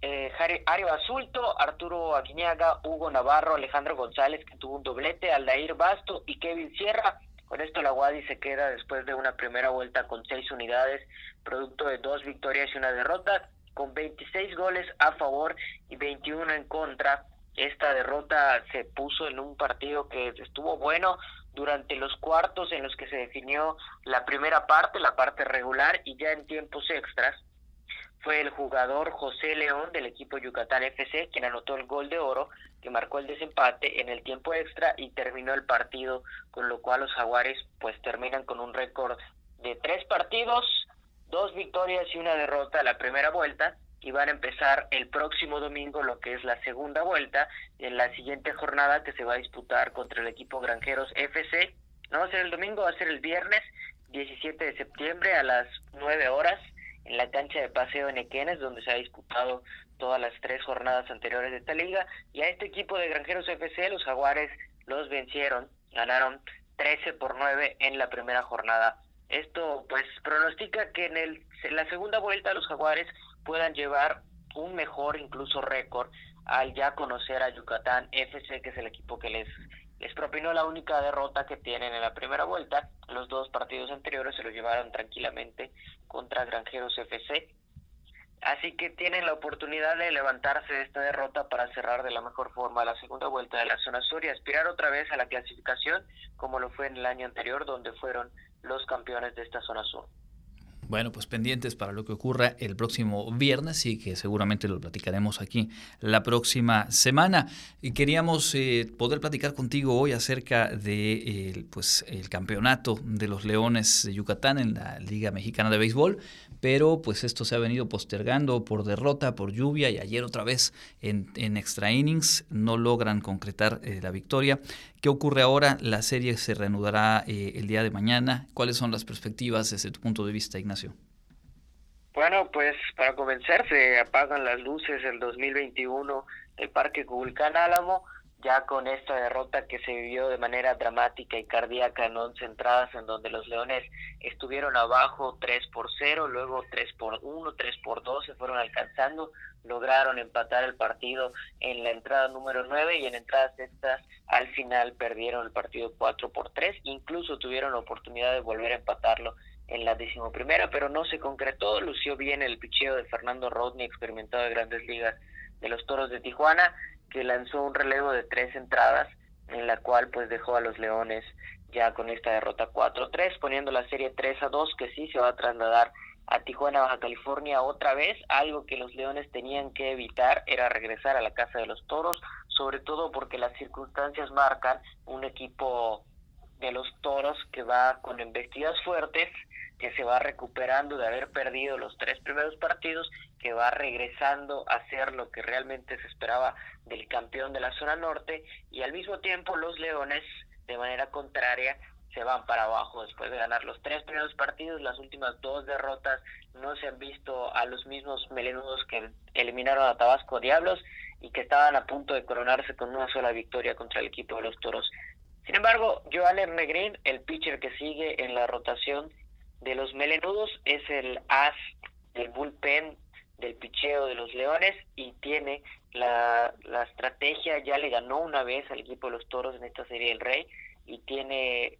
eh, Ari Basulto, Arturo Aguiñaga, Hugo Navarro, Alejandro González, que tuvo un doblete, Aldair Basto y Kevin Sierra. Con esto la Guadi se queda después de una primera vuelta con seis unidades, producto de dos victorias y una derrota, con 26 goles a favor y 21 en contra esta derrota se puso en un partido que estuvo bueno durante los cuartos en los que se definió la primera parte, la parte regular y ya en tiempos extras fue el jugador José León del equipo Yucatán FC quien anotó el gol de oro que marcó el desempate en el tiempo extra y terminó el partido, con lo cual los jaguares pues terminan con un récord de tres partidos, dos victorias y una derrota a la primera vuelta y van a empezar el próximo domingo lo que es la segunda vuelta en la siguiente jornada que se va a disputar contra el equipo Granjeros FC. No va a ser el domingo, va a ser el viernes 17 de septiembre a las 9 horas en la cancha de paseo en Equenes, donde se ha disputado todas las tres jornadas anteriores de esta liga. Y a este equipo de Granjeros FC, los Jaguares los vencieron, ganaron 13 por 9 en la primera jornada. Esto pues pronostica que en, el, en la segunda vuelta los Jaguares puedan llevar un mejor incluso récord al ya conocer a Yucatán FC, que es el equipo que les, les propinó la única derrota que tienen en la primera vuelta. Los dos partidos anteriores se lo llevaron tranquilamente contra Granjeros FC. Así que tienen la oportunidad de levantarse de esta derrota para cerrar de la mejor forma la segunda vuelta de la zona sur y aspirar otra vez a la clasificación como lo fue en el año anterior donde fueron los campeones de esta zona sur. Bueno, pues pendientes para lo que ocurra el próximo viernes y que seguramente lo platicaremos aquí la próxima semana. Y queríamos eh, poder platicar contigo hoy acerca de pues, el campeonato de los Leones de Yucatán en la Liga Mexicana de Béisbol, pero pues esto se ha venido postergando por derrota, por lluvia y ayer otra vez en, extra innings no logran concretar eh, la victoria. ¿Qué ocurre ahora? La serie se reanudará eh, el día de mañana. ¿Cuáles son las perspectivas desde tu punto de vista, Ignacio? Bueno, pues para comenzar se apagan las luces el 2021 el Parque Culcán Álamo ya con esta derrota que se vivió de manera dramática y cardíaca en 11 entradas en donde los Leones estuvieron abajo 3 por 0, luego 3 por 1, 3 por 2 se fueron alcanzando, lograron empatar el partido en la entrada número 9 y en entradas estas al final perdieron el partido 4 por 3, incluso tuvieron la oportunidad de volver a empatarlo en la decimoprimera, pero no se concretó, lució bien el picheo de Fernando Rodney, experimentado de grandes ligas de los Toros de Tijuana, que lanzó un relevo de tres entradas en la cual pues dejó a los Leones ya con esta derrota 4-3, poniendo la serie 3 a 2 que sí se va a trasladar a Tijuana, Baja California otra vez, algo que los Leones tenían que evitar era regresar a la casa de los Toros, sobre todo porque las circunstancias marcan un equipo de los Toros que va con embestidas fuertes, que se va recuperando de haber perdido los tres primeros partidos, que va regresando a ser lo que realmente se esperaba del campeón de la zona norte. Y al mismo tiempo los Leones de manera contraria se van para abajo después de ganar los tres primeros partidos, las últimas dos derrotas no se han visto a los mismos melenudos que eliminaron a Tabasco Diablos y que estaban a punto de coronarse con una sola victoria contra el equipo de los Toros. Sin embargo, Joan Negrín, el pitcher que sigue en la rotación de los melenudos es el as del bullpen del picheo de los Leones y tiene la, la estrategia, ya le ganó una vez al equipo de los Toros en esta serie del Rey y tiene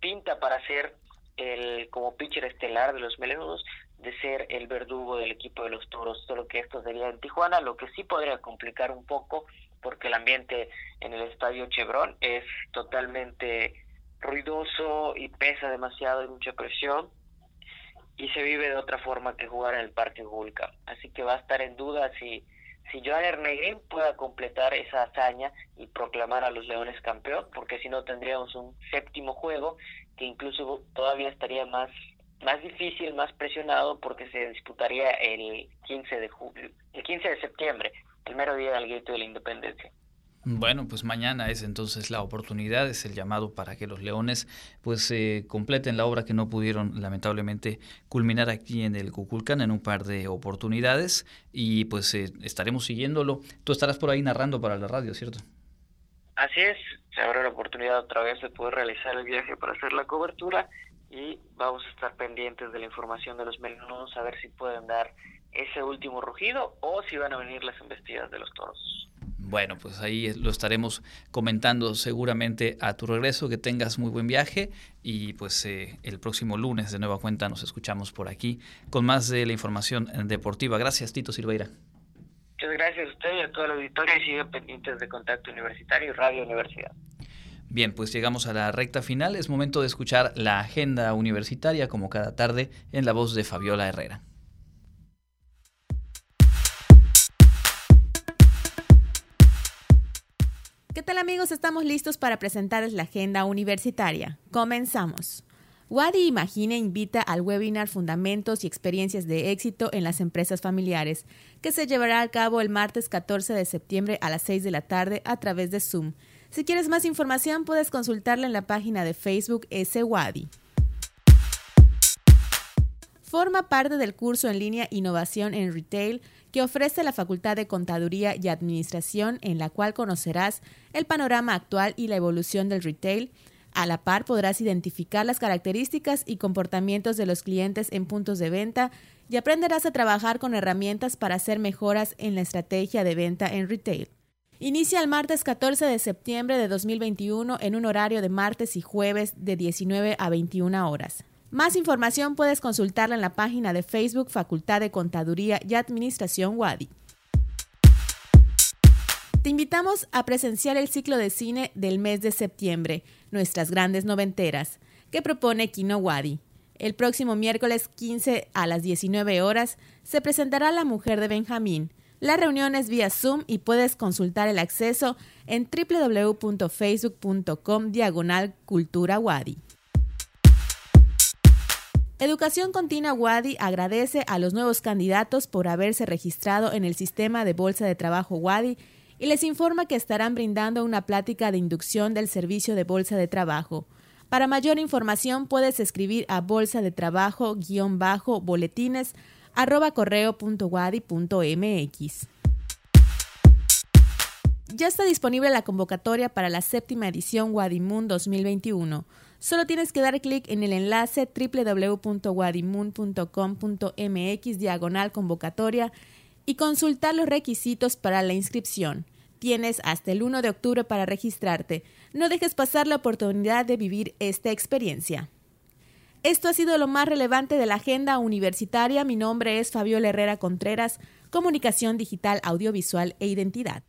pinta para ser el como pitcher estelar de los Melenudos de ser el verdugo del equipo de los Toros, solo que esto sería en Tijuana, lo que sí podría complicar un poco porque el ambiente en el estadio Chevron es totalmente ruidoso y pesa demasiado, hay mucha presión y se vive de otra forma que jugar en el Parque Gulca. Así que va a estar en duda si, si Joan Ernegrin pueda completar esa hazaña y proclamar a los Leones campeón, porque si no tendríamos un séptimo juego que incluso todavía estaría más más difícil, más presionado porque se disputaría el 15 de julio, el 15 de septiembre, el mero día del grito de la independencia. Bueno, pues mañana es entonces la oportunidad, es el llamado para que los Leones pues eh, completen la obra que no pudieron lamentablemente culminar aquí en el Cuculcán en un par de oportunidades y pues eh, estaremos siguiéndolo. Tú estarás por ahí narrando para la radio, ¿cierto? Así es, se abre la oportunidad otra vez de poder realizar el viaje para hacer la cobertura y vamos a estar pendientes de la información de los melenudos a ver si pueden dar ese último rugido o si van a venir las embestidas de los toros. Bueno, pues ahí lo estaremos comentando seguramente a tu regreso, que tengas muy buen viaje y pues eh, el próximo lunes de nueva cuenta nos escuchamos por aquí con más de la información deportiva. Gracias, Tito Silveira. Muchas gracias a usted y a toda la auditoría y sigan pendientes de Contacto Universitario y Radio Universidad. Bien, pues llegamos a la recta final. Es momento de escuchar la agenda universitaria como cada tarde en la voz de Fabiola Herrera. ¿Qué tal amigos? Estamos listos para presentarles la agenda universitaria. Comenzamos. Wadi Imagine invita al webinar Fundamentos y Experiencias de Éxito en las Empresas Familiares, que se llevará a cabo el martes 14 de septiembre a las 6 de la tarde a través de Zoom. Si quieres más información, puedes consultarla en la página de Facebook S. Wadi. Forma parte del curso en línea Innovación en Retail que ofrece la Facultad de Contaduría y Administración, en la cual conocerás el panorama actual y la evolución del retail. A la par podrás identificar las características y comportamientos de los clientes en puntos de venta y aprenderás a trabajar con herramientas para hacer mejoras en la estrategia de venta en retail. Inicia el martes 14 de septiembre de 2021 en un horario de martes y jueves de 19 a 21 horas. Más información puedes consultarla en la página de Facebook Facultad de Contaduría y Administración WADI. Te invitamos a presenciar el ciclo de cine del mes de septiembre, Nuestras Grandes Noventeras, que propone Kino Wadi. El próximo miércoles 15 a las 19 horas se presentará La Mujer de Benjamín. La reunión es vía Zoom y puedes consultar el acceso en www.facebook.com diagonal cultura Wadi. Educación Continua Wadi agradece a los nuevos candidatos por haberse registrado en el sistema de Bolsa de Trabajo Wadi y les informa que estarán brindando una plática de inducción del servicio de Bolsa de Trabajo. Para mayor información puedes escribir a bolsa de trabajo-boletines arroba. Ya está disponible la convocatoria para la séptima edición Wadimun 2021. Solo tienes que dar clic en el enlace www.wadimun.com.mx diagonal convocatoria y consultar los requisitos para la inscripción. Tienes hasta el 1 de octubre para registrarte. No dejes pasar la oportunidad de vivir esta experiencia. Esto ha sido lo más relevante de la agenda universitaria. Mi nombre es Fabiola Herrera Contreras, Comunicación Digital, Audiovisual e Identidad.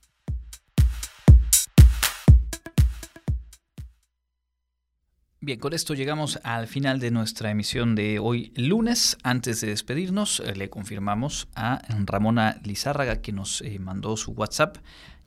Bien, con esto llegamos al final de nuestra emisión de hoy lunes. Antes de despedirnos, eh, le confirmamos a Ramona Lizárraga que nos eh, mandó su WhatsApp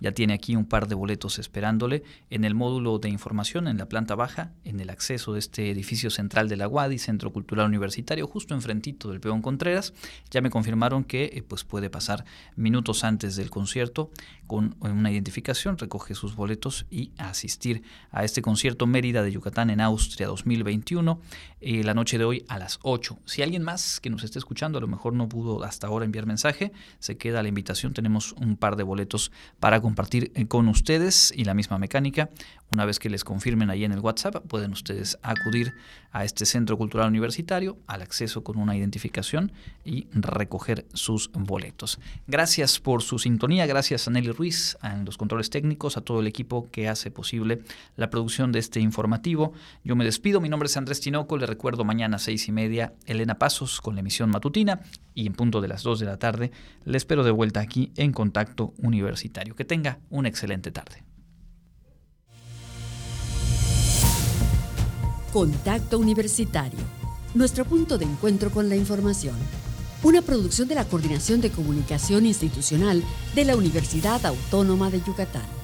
ya tiene aquí un par de boletos esperándole en el módulo de información en la planta baja, en el acceso de este edificio central de la UADI, Centro Cultural Universitario, justo enfrentito del Peón Contreras. Ya me confirmaron que eh, pues puede pasar minutos antes del concierto con una identificación, recoge sus boletos y asistir a este concierto Mérida de Yucatán en Austria 2021, eh, la noche de hoy a las 8. Si alguien más que nos esté escuchando a lo mejor no pudo hasta ahora enviar mensaje, se queda la invitación, tenemos un par de boletos para compartir eh, con ustedes y la misma mecánica. Una vez que les confirmen ahí en el WhatsApp, pueden ustedes acudir a este Centro Cultural Universitario, al acceso con una identificación y recoger sus boletos. Gracias por su sintonía, gracias a Nelly Ruiz, a los controles técnicos, a todo el equipo que hace posible la producción de este informativo. Yo me despido, mi nombre es Andrés Tinoco, recuerdo mañana seis y media Elena Pasos con la emisión matutina y en punto de las dos de la tarde le espero de vuelta aquí en Contacto Universitario. Que tenga una excelente tarde. Contacto Universitario, nuestro punto de encuentro con la información. Una producción de la Coordinación de Comunicación Institucional de la Universidad Autónoma de Yucatán.